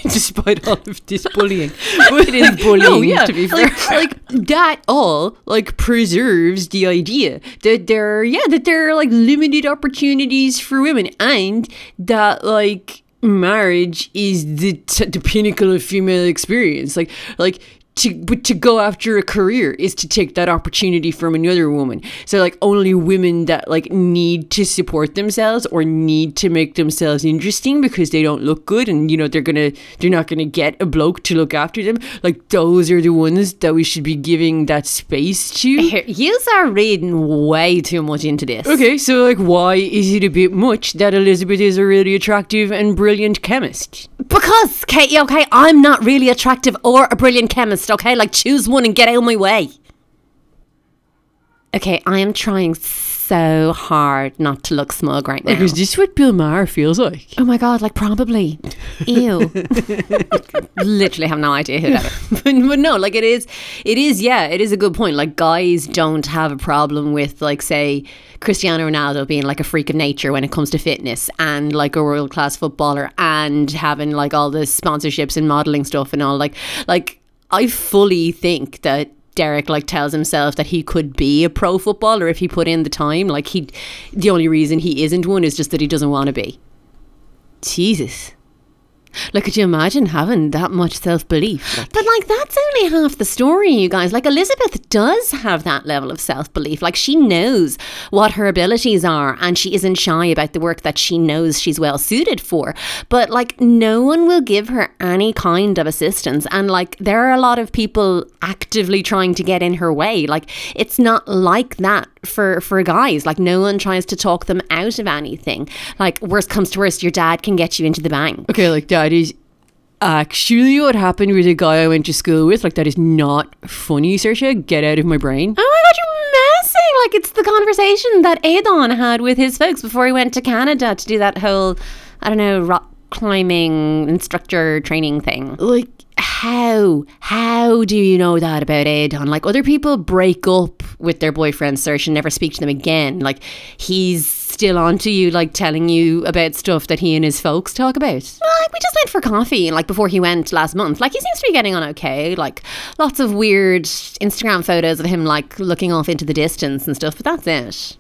despite all of this bullying. But it is bullying, no, yeah, to be fair. Like, like that all like preserves the idea that there, are, yeah, that there are like limited opportunities for women, and that like marriage is the t- the pinnacle of female experience. Like like to but to go after a career is to take that opportunity from another woman. So like only women that like need to support themselves or need to make themselves interesting because they don't look good and you know they're gonna they're not gonna get a bloke to look after them. Like those are the ones that we should be giving that space to. You are reading way too much into this. Okay, so like why is it a bit much that Elizabeth is a really attractive and brilliant chemist? Because Katie, okay, I'm not really attractive or a brilliant chemist okay? Like, choose one and get out of my way. Okay, I am trying so hard not to look smug right now. Like, is this what Bill Maher feels like? Oh my god, like probably. Ew. Literally have no idea who that is. but, but no, like it is, it is, yeah, it is a good point. Like guys don't have a problem with, like, say, Cristiano Ronaldo being like a freak of nature when it comes to fitness and like a world class footballer and having like all the sponsorships and modeling stuff and all. Like, like I fully think that Derek like tells himself that he could be a pro footballer if he put in the time. Like he, the only reason he isn't one is just that he doesn't want to be. Jesus. Like, could you imagine having that much self belief? Like, but, like, that's only half the story, you guys. Like, Elizabeth does have that level of self belief. Like, she knows what her abilities are and she isn't shy about the work that she knows she's well suited for. But, like, no one will give her any kind of assistance. And, like, there are a lot of people actively trying to get in her way. Like, it's not like that for for guys. Like no one tries to talk them out of anything. Like worst comes to worst, your dad can get you into the bank. Okay, like that is actually what happened with a guy I went to school with. Like that is not funny, Saoirse. Get out of my brain. Oh my god, you're messing! Like it's the conversation that Adon had with his folks before he went to Canada to do that whole, I don't know, rock climbing instructor training thing. Like how how do you know that about Adon? Like other people break up with their boyfriend search and never speak to them again. Like he's still on to you, like telling you about stuff that he and his folks talk about. Like we just went for coffee, like before he went last month. Like he seems to be getting on okay. Like lots of weird Instagram photos of him like looking off into the distance and stuff. But that's it.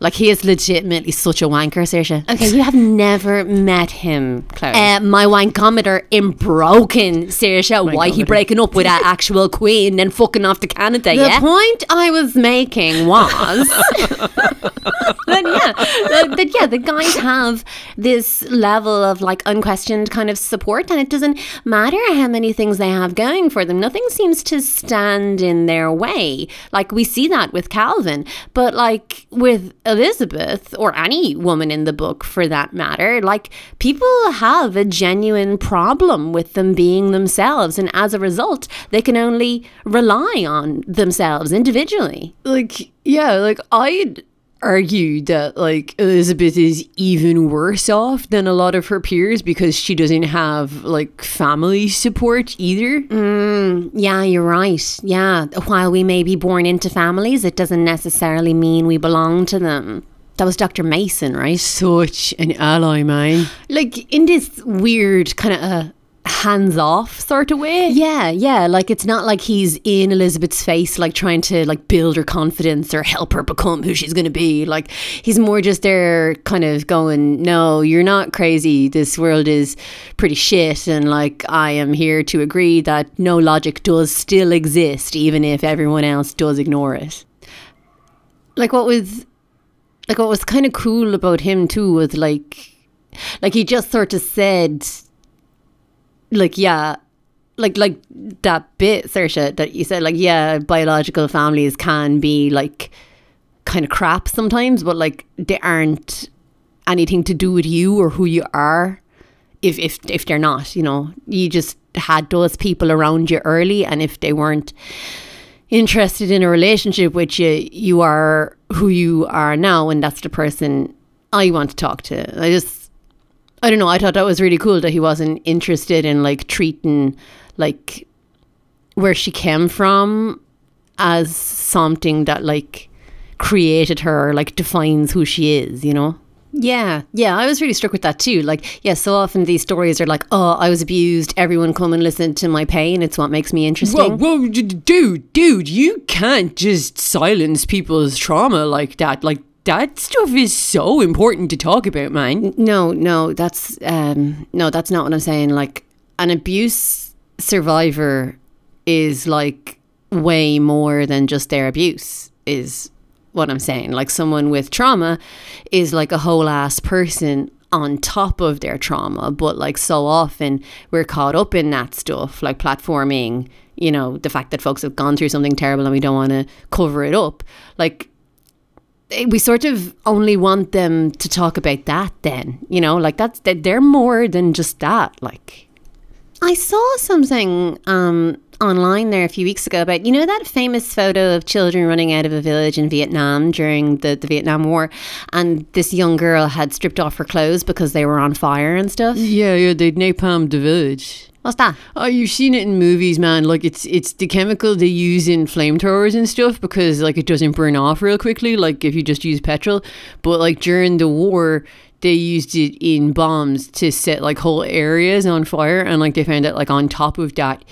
Like he is legitimately such a wanker, Saoirse. Okay, you have never met him, Claire. Uh, my wankometer in broken, Saoirse. Why he breaking up with that actual queen and fucking off to Canada? The yeah. point I was making was that yeah, that, that yeah, the guys have this level of like unquestioned kind of support, and it doesn't matter how many things they have going for them. Nothing seems to stand in their way. Like we see that with Calvin, but like with Elizabeth, or any woman in the book for that matter, like people have a genuine problem with them being themselves. And as a result, they can only rely on themselves individually. Like, yeah, like I'd argue that like Elizabeth is even worse off than a lot of her peers because she doesn't have like family support either. Mm, yeah, you're right. Yeah, while we may be born into families, it doesn't necessarily mean we belong to them. That was Dr. Mason, right? Such an ally, man. Like in this weird kind of uh, hands off sort of way. Yeah, yeah. Like it's not like he's in Elizabeth's face, like trying to like build her confidence or help her become who she's gonna be. Like he's more just there, kind of going, "No, you're not crazy. This world is pretty shit, and like I am here to agree that no logic does still exist, even if everyone else does ignore it." Like what was, like what was kind of cool about him too was like like he just sort of said like yeah like like that bit Saoirse that you said like yeah biological families can be like kind of crap sometimes but like they aren't anything to do with you or who you are if if if they're not you know? You just had those people around you early and if they weren't interested in a relationship with you you are who you are now and that's the person I want to talk to. I just I don't know I thought that was really cool that he wasn't interested in like treating like where she came from as something that like created her like defines who she is you know yeah, yeah, I was really struck with that too. Like, yeah, so often these stories are like, "Oh, I was abused. Everyone come and listen to my pain. It's what makes me interesting." Whoa, whoa, d- dude, dude, you can't just silence people's trauma like that. Like that stuff is so important to talk about, man. No, no, that's um, no, that's not what I'm saying. Like, an abuse survivor is like way more than just their abuse. Is what I'm saying. Like someone with trauma is like a whole ass person on top of their trauma, but like so often we're caught up in that stuff, like platforming, you know, the fact that folks have gone through something terrible and we don't want to cover it up. Like we sort of only want them to talk about that then, you know, like that's they're more than just that. Like I saw something um online there a few weeks ago about you know that famous photo of children running out of a village in Vietnam during the, the Vietnam War and this young girl had stripped off her clothes because they were on fire and stuff. Yeah, yeah, they'd napalm the village. What's that? Oh, you've seen it in movies, man. Like it's it's the chemical they use in flamethrowers and stuff because like it doesn't burn off real quickly. Like if you just use petrol, but like during the war, they used it in bombs to set like whole areas on fire, and like they found that like on top of that,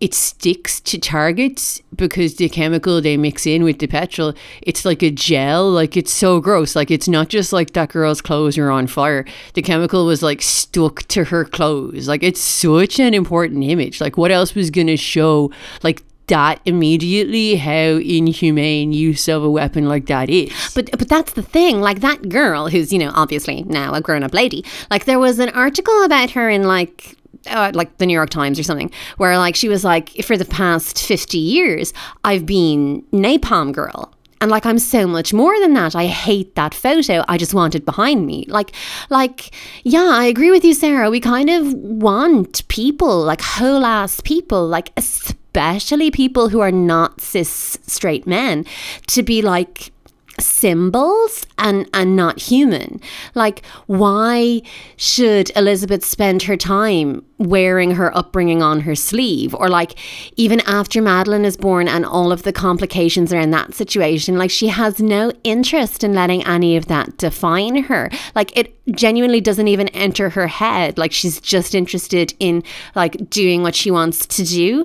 it sticks to targets because the chemical they mix in with the petrol, it's like a gel. Like it's so gross. Like it's not just like that girl's clothes are on fire. The chemical was like stuck to her clothes. Like it's such an important image. Like what else was gonna show like that immediately how inhumane use of a weapon like that is. But but that's the thing. Like that girl who's you know obviously now a grown up lady. Like there was an article about her in like uh, like the New York Times or something, where like she was like, for the past 50 years, I've been napalm girl. And like I'm so much more than that. I hate that photo. I just want it behind me. Like like yeah, I agree with you, Sarah. We kind of want people, like whole ass people, like especially people who are not cis straight men, to be like symbols and and not human. Like why should elizabeth spend her time wearing her upbringing on her sleeve? Or like even after madeline is born and all of the complications are in that situation like she has no interest in letting any of that define her. Like it genuinely doesn't even enter her head. Like she's just interested in like doing what she wants to do.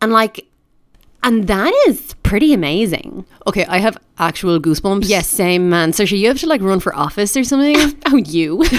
And like and that is pretty amazing. Okay, I have actual goosebumps. Yes, same man. So should you have to like run for office or something? oh, you.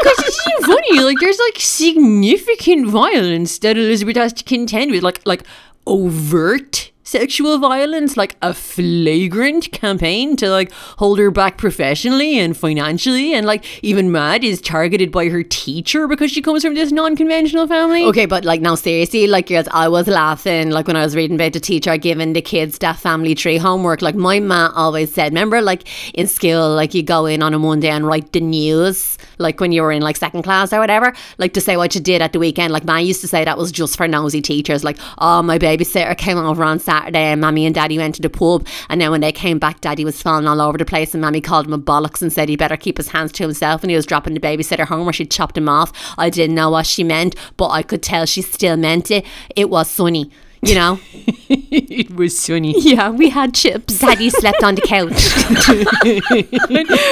Because it's so funny. Like, there's like significant violence that Elizabeth has to contend with, like like overt sexual violence, like a flagrant campaign to like hold her back professionally and financially, and like even Mad is targeted by her teacher because she comes from this non-conventional family. Okay, but like now seriously, like girls, I was laughing like when I was reading about the teacher giving the kids that family tree homework. Like my ma always said, remember like in school, like you go in on a Monday and write the news, like when you were in like second class or whatever, like to say what you did at the weekend. Like ma used to say that was just for nosy teachers. Like, oh, my babysitter came over on Saturday And Mammy and Daddy went to the pub and then when they came back Daddy was falling all over the place and Mammy called him a bollocks and said he better keep his hands to himself and he was dropping the babysitter home where she chopped him off. I didn't know what she meant but I could tell she still meant it. It was sunny you know. it was sunny. Yeah, we had chips. Daddy slept on the couch.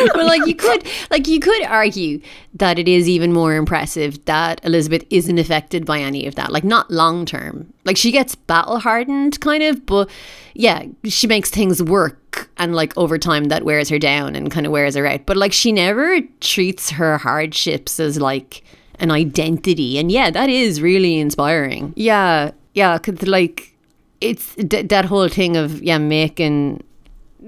but like you could like you could argue that it is even more impressive that Elizabeth isn't affected by any of that. Like not long term. Like she gets battle hardened kind of, but yeah, she makes things work and like over time that wears her down and kind of wears her out. But like she never treats her hardships as like an identity. And yeah, that is really inspiring. Yeah, yeah, because like it's d- that whole thing of yeah making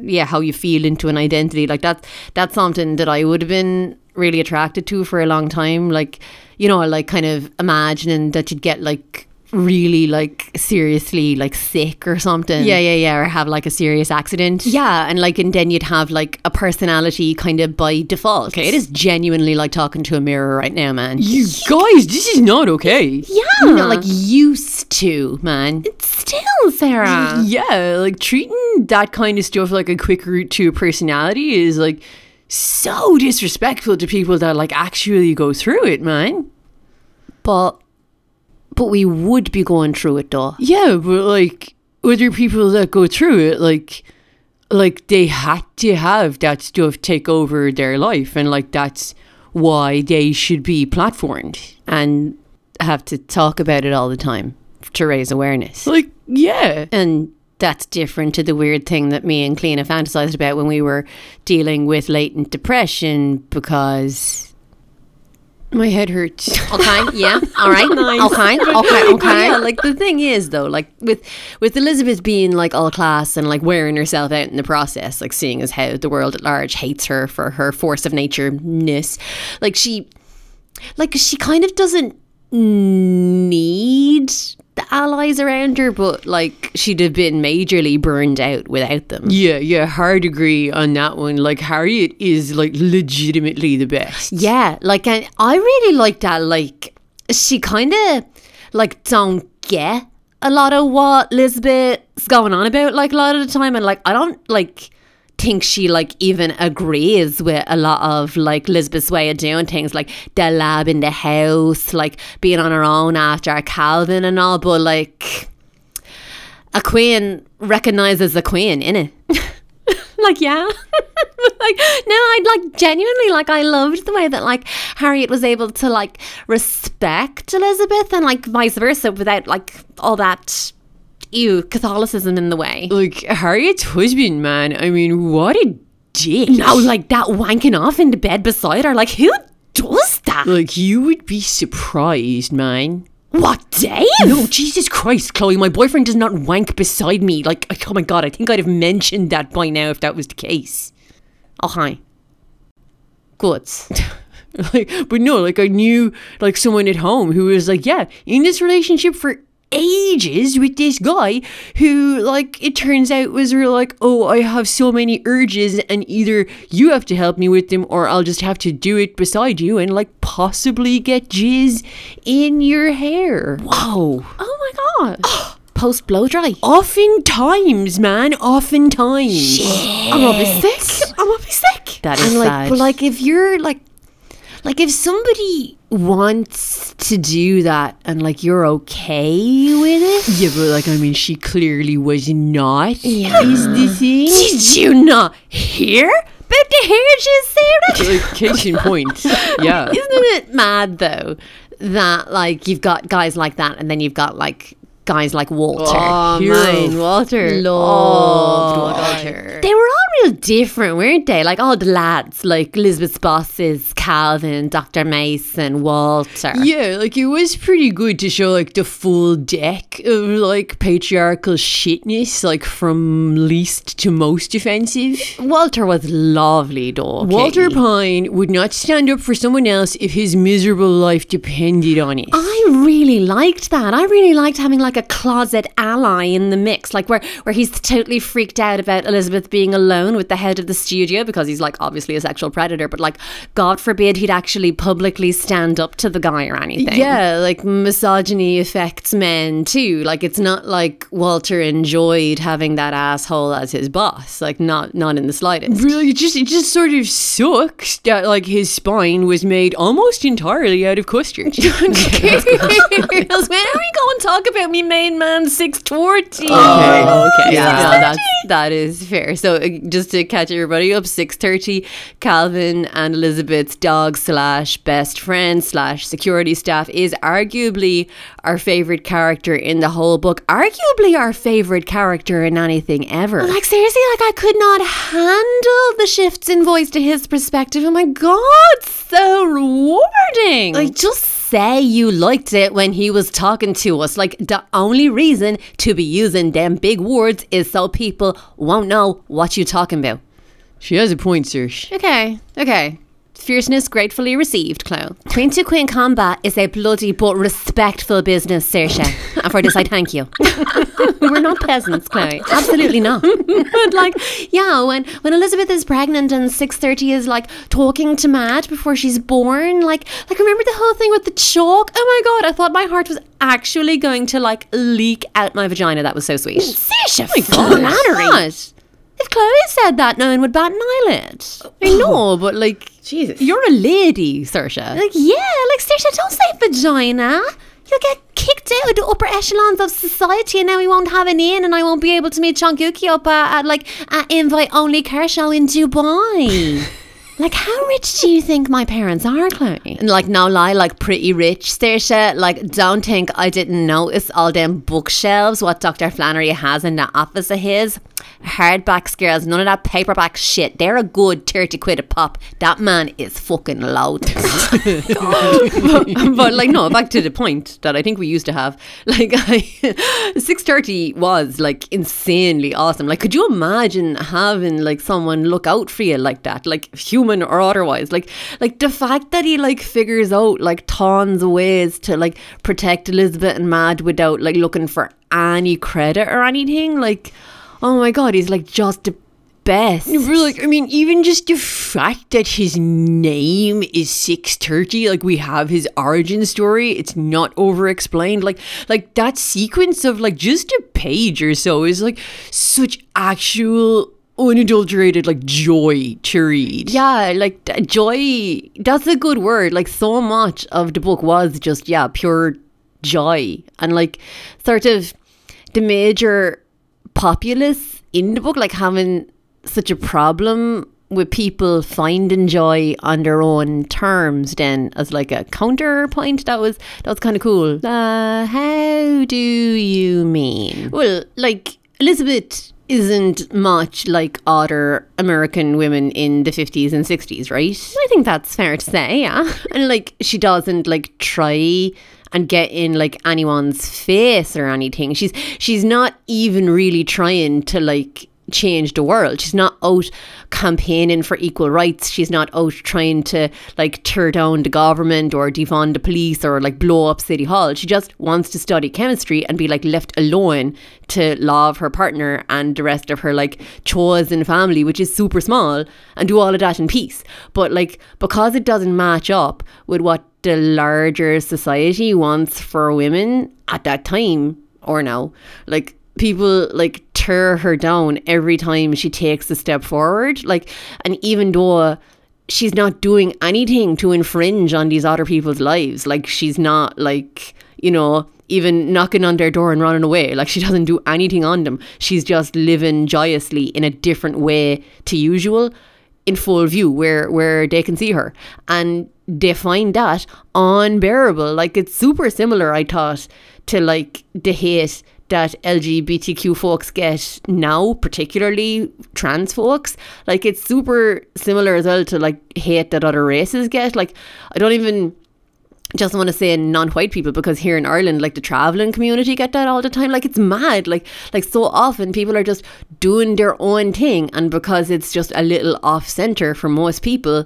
yeah, how you feel into an identity. Like that that's something that I would have been really attracted to for a long time. Like, you know, like kind of imagining that you'd get like really like seriously like sick or something. Yeah, yeah, yeah. Or have like a serious accident. Yeah, and like and then you'd have like a personality kind of by default. Okay, it is genuinely like talking to a mirror right now, man. You guys, this is not okay. Yeah. You know, like used to, man. It's still, Sarah. Yeah, like treating that kind of stuff like a quick route to a personality is like so disrespectful to people that like actually go through it, man. But but we would be going through it though. Yeah, but like other people that go through it, like like they had to have that stuff take over their life and like that's why they should be platformed. And have to talk about it all the time to raise awareness. Like, yeah. And that's different to the weird thing that me and Kleena fantasized about when we were dealing with latent depression because my head hurts. Okay, yeah. All right. Okay, okay, okay. yeah, like the thing is though, like with with Elizabeth being like all class and like wearing herself out in the process, like seeing as how the world at large hates her for her force of nature ness, like she like she kind of doesn't need the allies around her, but like she'd have been majorly burned out without them. Yeah, yeah, hard agree on that one. Like Harriet is like legitimately the best. Yeah, like and I really like that. Like she kind of like don't get a lot of what Lisbeth's going on about. Like a lot of the time, and like I don't like think she like even agrees with a lot of like Lisbeth's way of doing things, like the lab in the house, like being on her own after Calvin and all. But like a queen recognizes a queen, innit? like yeah like no i'd like genuinely like i loved the way that like harriet was able to like respect elizabeth and like vice versa without like all that ew catholicism in the way Like Harriet's husband, man. I mean, what a dick. no like that wanking off in the bed beside her like who does that Like you would be surprised, man. what dave No, Jesus Christ, Chloe, my boyfriend does not wank beside me. Like, oh my god, I think I'd have mentioned that by now if that was the case. oh hi good like, but no, like I knew like someone at home who was like, yeah, in this relationship for ages with this guy who like it turns out was real like oh i have so many urges and either you have to help me with them or i'll just have to do it beside you and like possibly get jizz in your hair whoa Oh my god. post blow dry oftentimes man oftentimes Shit. I'm gonna be sick. I'm gonna be sick. That is and like, sad. but like, if you're like, like if somebody wants to do that and like you're okay with it, yeah but like i mean she clearly was not. Yeah. is the thing did you not hear? About the hair jizz, Sarah? like case in point yeah. Isn't it mad though that like you've got guys like that and then you've got like guys like Walter. Oh, Hero. man, Walter. Loved Oh, Walter. They were all real different, weren't they? Like all the lads, like Elizabeth's bosses, Calvin, Dr. Mason, Walter. Yeah, like it was pretty good to show like the full deck of like patriarchal shitness, like from least to most offensive. Walter was lovely though. Walter Pine would not stand up for someone else if his miserable life depended on it. I really liked that. I really liked having like a closet ally in the mix, like where where he's totally freaked out about Elizabeth being alone with the head of the studio because he's like obviously a sexual predator, but like God forbid he'd actually publicly stand up to the guy or anything. Yeah, like misogyny affects men too. Like it's not like Walter enjoyed having that asshole as his boss. Like not not in the slightest. Really, it just it just sort of sucks that like his spine was made almost entirely out of custard. Are we going to talk about me main man 640? Oh, okay. Yeah, Yeah. no, that's, that is fair. So uh, just to catch everybody up, 630, Calvin and Elizabeth's dog slash best friend slash security staff is arguably our favorite character in the whole book. Arguably our favorite character in anything ever. Like seriously, like I could not handle the shifts in voice to his perspective. Oh my god, so rewarding. Like just say you liked it when he was talking to us. Like, the only reason to be using them big words is so people won't know what you're talking about. She has a point, sir. Okay, okay. Fierceness gratefully received, Chloe. Queen to Queen combat is a bloody but respectful business, Saoirse. and for this, I thank you. We're not peasants, Chloe. Absolutely not. but like, yeah, when when Elizabeth is pregnant and six thirty is like talking to Mad before she's born, like like remember the whole thing with the chalk? Oh my god, I thought my heart was actually going to like leak out my vagina. That was so sweet. Oh Saoirse, Flannery. If Chloe said that, no one would bat an eyelid. I know, but like, Jesus. You're a lady, Saoirse. Like, yeah, like, Saoirse, don't say vagina. You'll get kicked out of the upper echelons of society and now we won't have an in and I won't be able to meet Sean Gookie up at, at like, an invite-only car show in Dubai. Like, how rich do you think my parents are, Chloe? And like, no lie, like pretty rich, Saoirse. Like, don't think I didn't notice all them bookshelves, what Dr. Flannery has in the office of his. Hardbacks, girls, none of that paperback shit. They're a good 30 quid a pop. That man is fucking loud. but, but, like, no, back to the point that I think we used to have. Like, 6.30 was like insanely awesome. Like, could you imagine having like someone look out for you like that? Like, human or otherwise. Like, like the fact that he like figures out like tons of ways to like protect Elizabeth and Mad without like looking for any credit or anything. Like, oh my god, he's like just the best. Like, I mean, even just the fact that his name is six thirty, like we have his origin story. It's not over explained. Like, like that sequence of like just a page or so is like such actual unadulterated like joy to read. Yeah, like joy. That's a good word. Like so much of the book was just yeah pure joy and like sort of the major populace in the book like having such a problem with people finding joy on their own terms then as like a counterpoint that was that was kind of cool uh how do you mean well like elizabeth isn't much like other American women in the 50s and 60s, right? I think that's fair to say, yeah. And like she doesn't like try and get in like anyone's face or anything. She's she's not even really trying to like change the world. She's not out campaigning for equal rights. She's not out trying to like tear down the government or defund the police or like blow up City Hall. She just wants to study chemistry and be like left alone to love her partner and the rest of her like chores chosen family, which is super small, and do all of that in peace. But like because it doesn't match up with what the larger society wants for women at that time or now, like people like tear her down every time she takes a step forward. Like, and even though she's not doing anything to infringe on these other people's lives, like, she's not like, you know, even knocking on their door and running away. Like, she doesn't do anything on them. She's just living joyously in a different way to usual in full view where where they can see her and they find that unbearable like it's super similar i thought to like the hate that LGBTQ folks get now, particularly trans folks. Like it's super similar as well to like hate that other races get. Like I don't even just want to say non-white people because here in Ireland like the traveling community get that all the time like it's mad like like so often people are just doing their own thing and because it's just a little off center for most people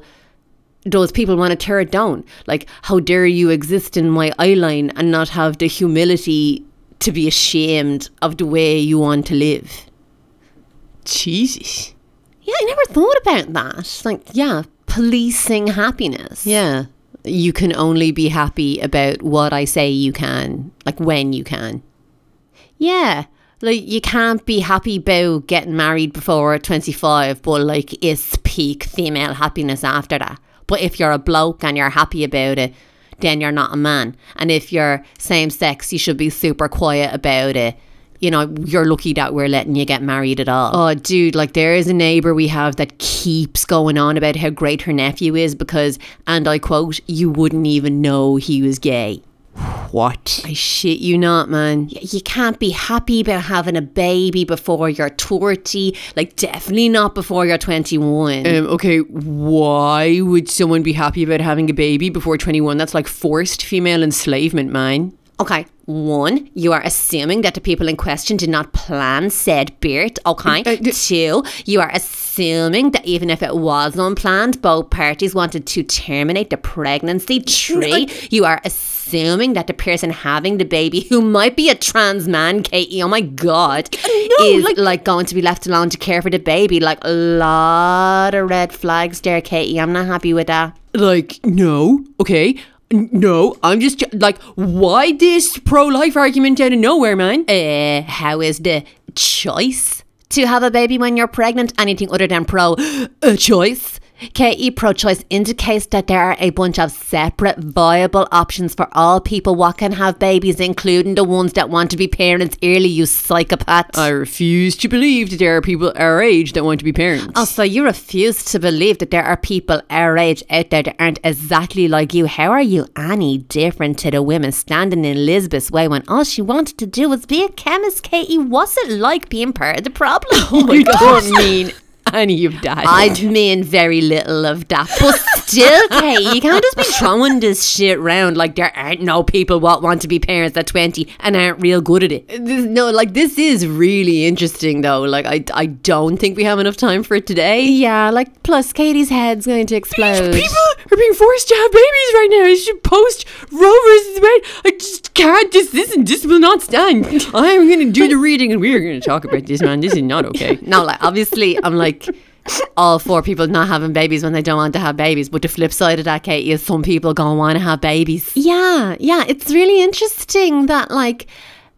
those people want to tear it down like how dare you exist in my eyeline and not have the humility to be ashamed of the way you want to live. Jesus. Yeah, I never thought about that. Like, yeah, policing happiness. Yeah. You can only be happy about what I say you can, like when you can. Yeah. Like, you can't be happy about getting married before 25, but like, it's peak female happiness after that. But if you're a bloke and you're happy about it, then you're not a man. And if you're same sex, you should be super quiet about it. You know, you're lucky that we're letting you get married at all. Oh, dude, like there is a neighbor we have that keeps going on about how great her nephew is because, and I quote, you wouldn't even know he was gay. What? I shit you not, man. You can't be happy about having a baby before you're 30. Like, definitely not before you're 21. Um, okay, why would someone be happy about having a baby before 21? That's like forced female enslavement, man. Okay, one, you are assuming that the people in question did not plan said birth. Okay. Uh, uh, Two, you are assuming that even if it was unplanned, both parties wanted to terminate the pregnancy. Three, you are assuming that the person having the baby, who might be a trans man, Katie, oh my god, is like, going to be left alone to care for the baby. Like a lot of red flags there, Katie. I'm not happy with that. Like, no, okay. No, I'm just like, why this pro life argument out of nowhere, man? Uh, how is the choice to have a baby when you're pregnant anything other than pro uh, choice? KE pro choice indicates that there are a bunch of separate viable options for all people what can have babies, including the ones that want to be parents early, you psychopath. I refuse to believe that there are people our age that want to be parents. Oh, so you refuse to believe that there are people our age out there that aren't exactly like you. How are you any different to the women standing in Elizabeth's way when all she wanted to do was be a chemist, Katie? What's it like being part of the problem? Oh, oh I don't mean any of that. I'd mean very little of that. But still, Kate, you can't just be throwing this shit round like there aren't no people what want to be parents at 20 and aren't real good at it. This, no, like this is really interesting though. Like I, I don't think we have enough time for it today. Yeah, like, plus Katie's head's going to explode. People are being forced to have babies right now. I should post Roe v. Wade. I just can't. This, this, this will not stand. I'm going to do the reading and we're going to talk about this, man. This is not okay. No, like obviously, I'm like all four people not having babies when they don't want to have babies. But the flip side of that, Katie, is some people gonna want to have babies. Yeah, yeah, it's really interesting that like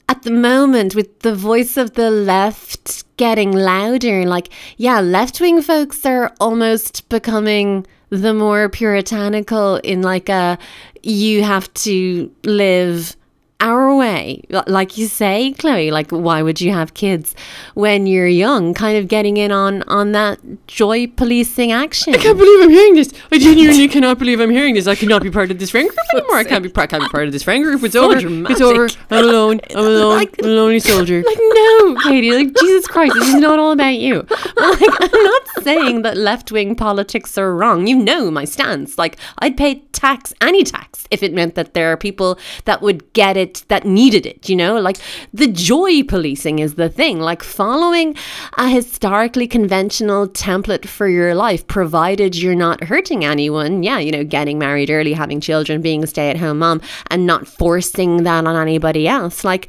at the moment with the voice of the left getting louder, like yeah, left wing folks are almost becoming the more puritanical in like a you have to live our way. Like you say, Chloe, like why would you have kids when you're young? Kind of getting in on on that joy policing action. I can't believe I'm hearing this. I genuinely cannot believe I'm hearing this. I cannot be part of this friend group anymore. I can't be, part- can't be part of this friend group. It's over. It's over. I'm alone. I'm alone. Like- I'm a lonely soldier. Like no, Katie, like Jesus Christ, this is not all about you. Like I'm not saying that left wing politics are wrong. You know my stance. Like I'd pay tax, any tax, if it meant that there are people that would get it that needed it, you know? Like the joy policing is the thing. Like following a historically conventional template for your life, provided you're not hurting anyone. Yeah, you know, getting married early, having children, being a stay at home mom, and not forcing that on anybody else. Like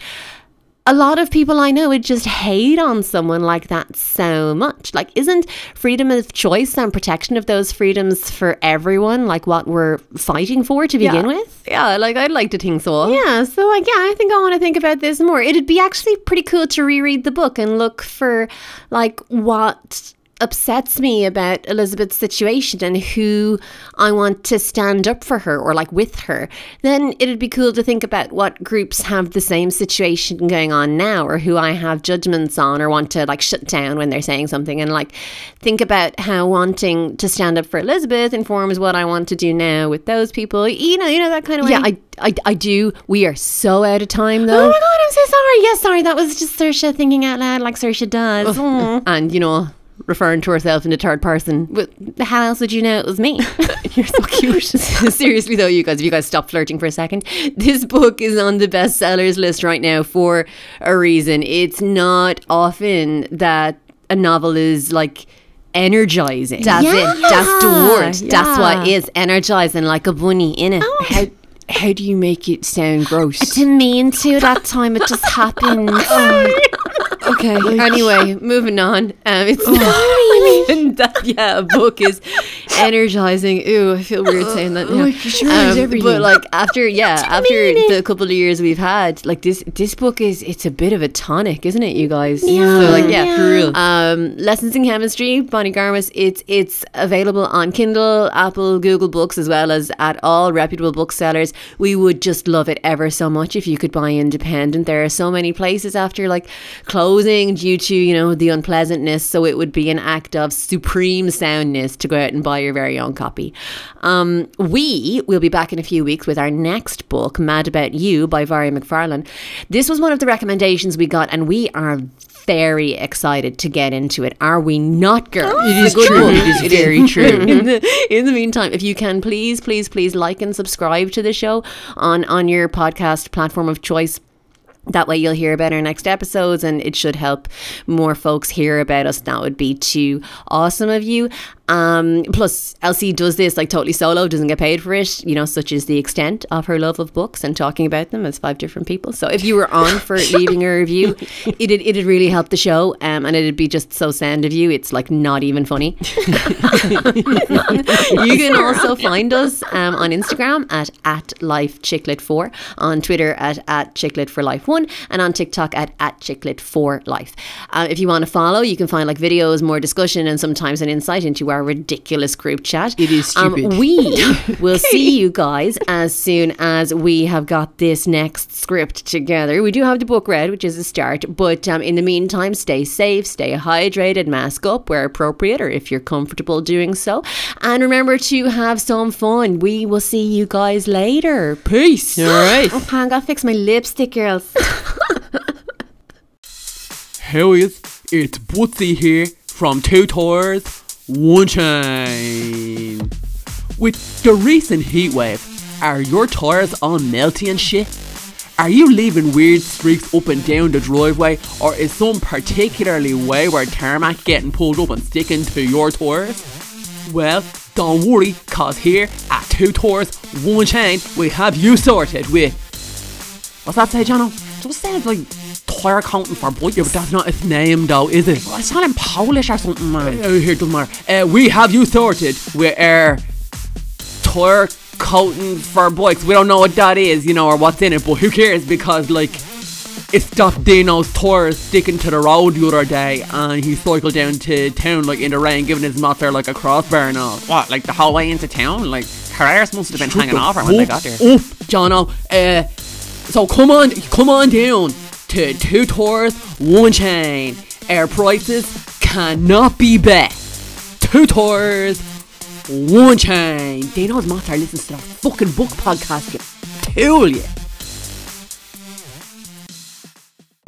a lot of people I know would just hate on someone like that so much. Like, isn't freedom of choice and protection of those freedoms for everyone like what we're fighting for to begin with? Yeah, like I'd like to think so. Yeah, so like, yeah, I think I want to think about this more. It'd be actually pretty cool to reread the book and look for like what upsets me about Elizabeth's situation and who I want to stand up for her or like with her, then it'd be cool to think about what groups have the same situation going on now or who I have judgments on or want to like shut down when they're saying something and like think about how wanting to stand up for Elizabeth informs what I want to do now with those people. You know, you know that kind of way. Yeah, I, I, I do. We are so out of time though. Oh my god, I'm so sorry. Yes, sorry. That was just Saoirse thinking out loud like Saoirse does. And you know, referring to herself in the third person. But how else would you know it was me? You're so cute. Seriously though, you guys, if you guys stop flirting for a second, this book is on the bestsellers list right now for a reason. It's not often that a novel is like energizing. That's That's it. That's the word. That's what is energizing like a bunny in it. Oh, how how do you make it sound gross? Didn't mean to that time. It just happened. Oh, Okay. anyway, moving on. Um, it's not even that. Yeah, a book is energizing. Ooh, I feel weird saying that. now. it sure is everything. But like after, yeah, after mean the couple of years we've had, like this, this book is it's a bit of a tonic, isn't it, you guys? Yeah. So like, yeah, Yeah. for real. Um, Lessons in Chemistry, Bonnie Garmus. It's it's available on Kindle, Apple, Google Books, as well as at all reputable booksellers. We would just love it ever so much if you could buy independent. There are so many places after like closing closing due to, you know, the unpleasantness. So it would be an act of supreme soundness to go out and buy your very own copy. Um, we will be back in a few weeks with our next book, Mad About You by Varia McFarlane. This was one of the recommendations we got, and we are very excited to get into it. Are we not, girls? Oh, it is true. It is very true. in, the, in the meantime, if you can, please, please, please like and subscribe to the show on on your podcast platform of choice that way you'll hear about our next episodes and it should help more folks hear about us. That would be too awesome of you um, plus elsie does this like totally solo doesn't get paid for it you know such is the extent of her love of books and talking about them as five different people so if you were on for leaving a review it'd, it'd really help the show um, and it'd be just so sound of you it's like not even funny you can also find us um, on instagram at at life chicklet 4 on twitter at at chicklet for life 1 and on TikTok at, at Chicklet for Life. Uh, if you want to follow, you can find like videos, more discussion, and sometimes an insight into our ridiculous group chat. It is stupid. Um, we will see you guys as soon as we have got this next script together. We do have the book read, which is a start, but um, in the meantime, stay safe, stay hydrated, mask up where appropriate, or if you're comfortable doing so. And remember to have some fun. We will see you guys later. Peace. All right. Oh, I gotta fix my lipstick, girls. How is it's Bootsy here from Two Tours, One With the recent heatwave, are your tires all melty and shit? Are you leaving weird streaks up and down the driveway, or is some particularly wayward tarmac getting pulled up and sticking to your tires? Well, don't worry, cause here at Two Tours, One Chain, we have you sorted with. What's that say, Jono? Just sounds like tire counting for boy, yeah, but that's not its name though, is it? Well, it's not in Polish or something, man. Oh, here, doesn't matter. Uh, we have you sorted with our tire for bikes. We don't know what that is, you know, or what's in it, but who cares? Because like, it stopped Dino's tires sticking to the road the other day, and he cycled down to town like in the rain, giving his mother like a crossbar and all. What, like the whole way into town? Like, Carreras must have been Shut hanging off her when they got there. Up, Jono. Uh, so come on, come on down to two tours, one chain. Air prices cannot be bet. Two tours, one chain. They know Matar listens to that fucking book podcast. You tool you.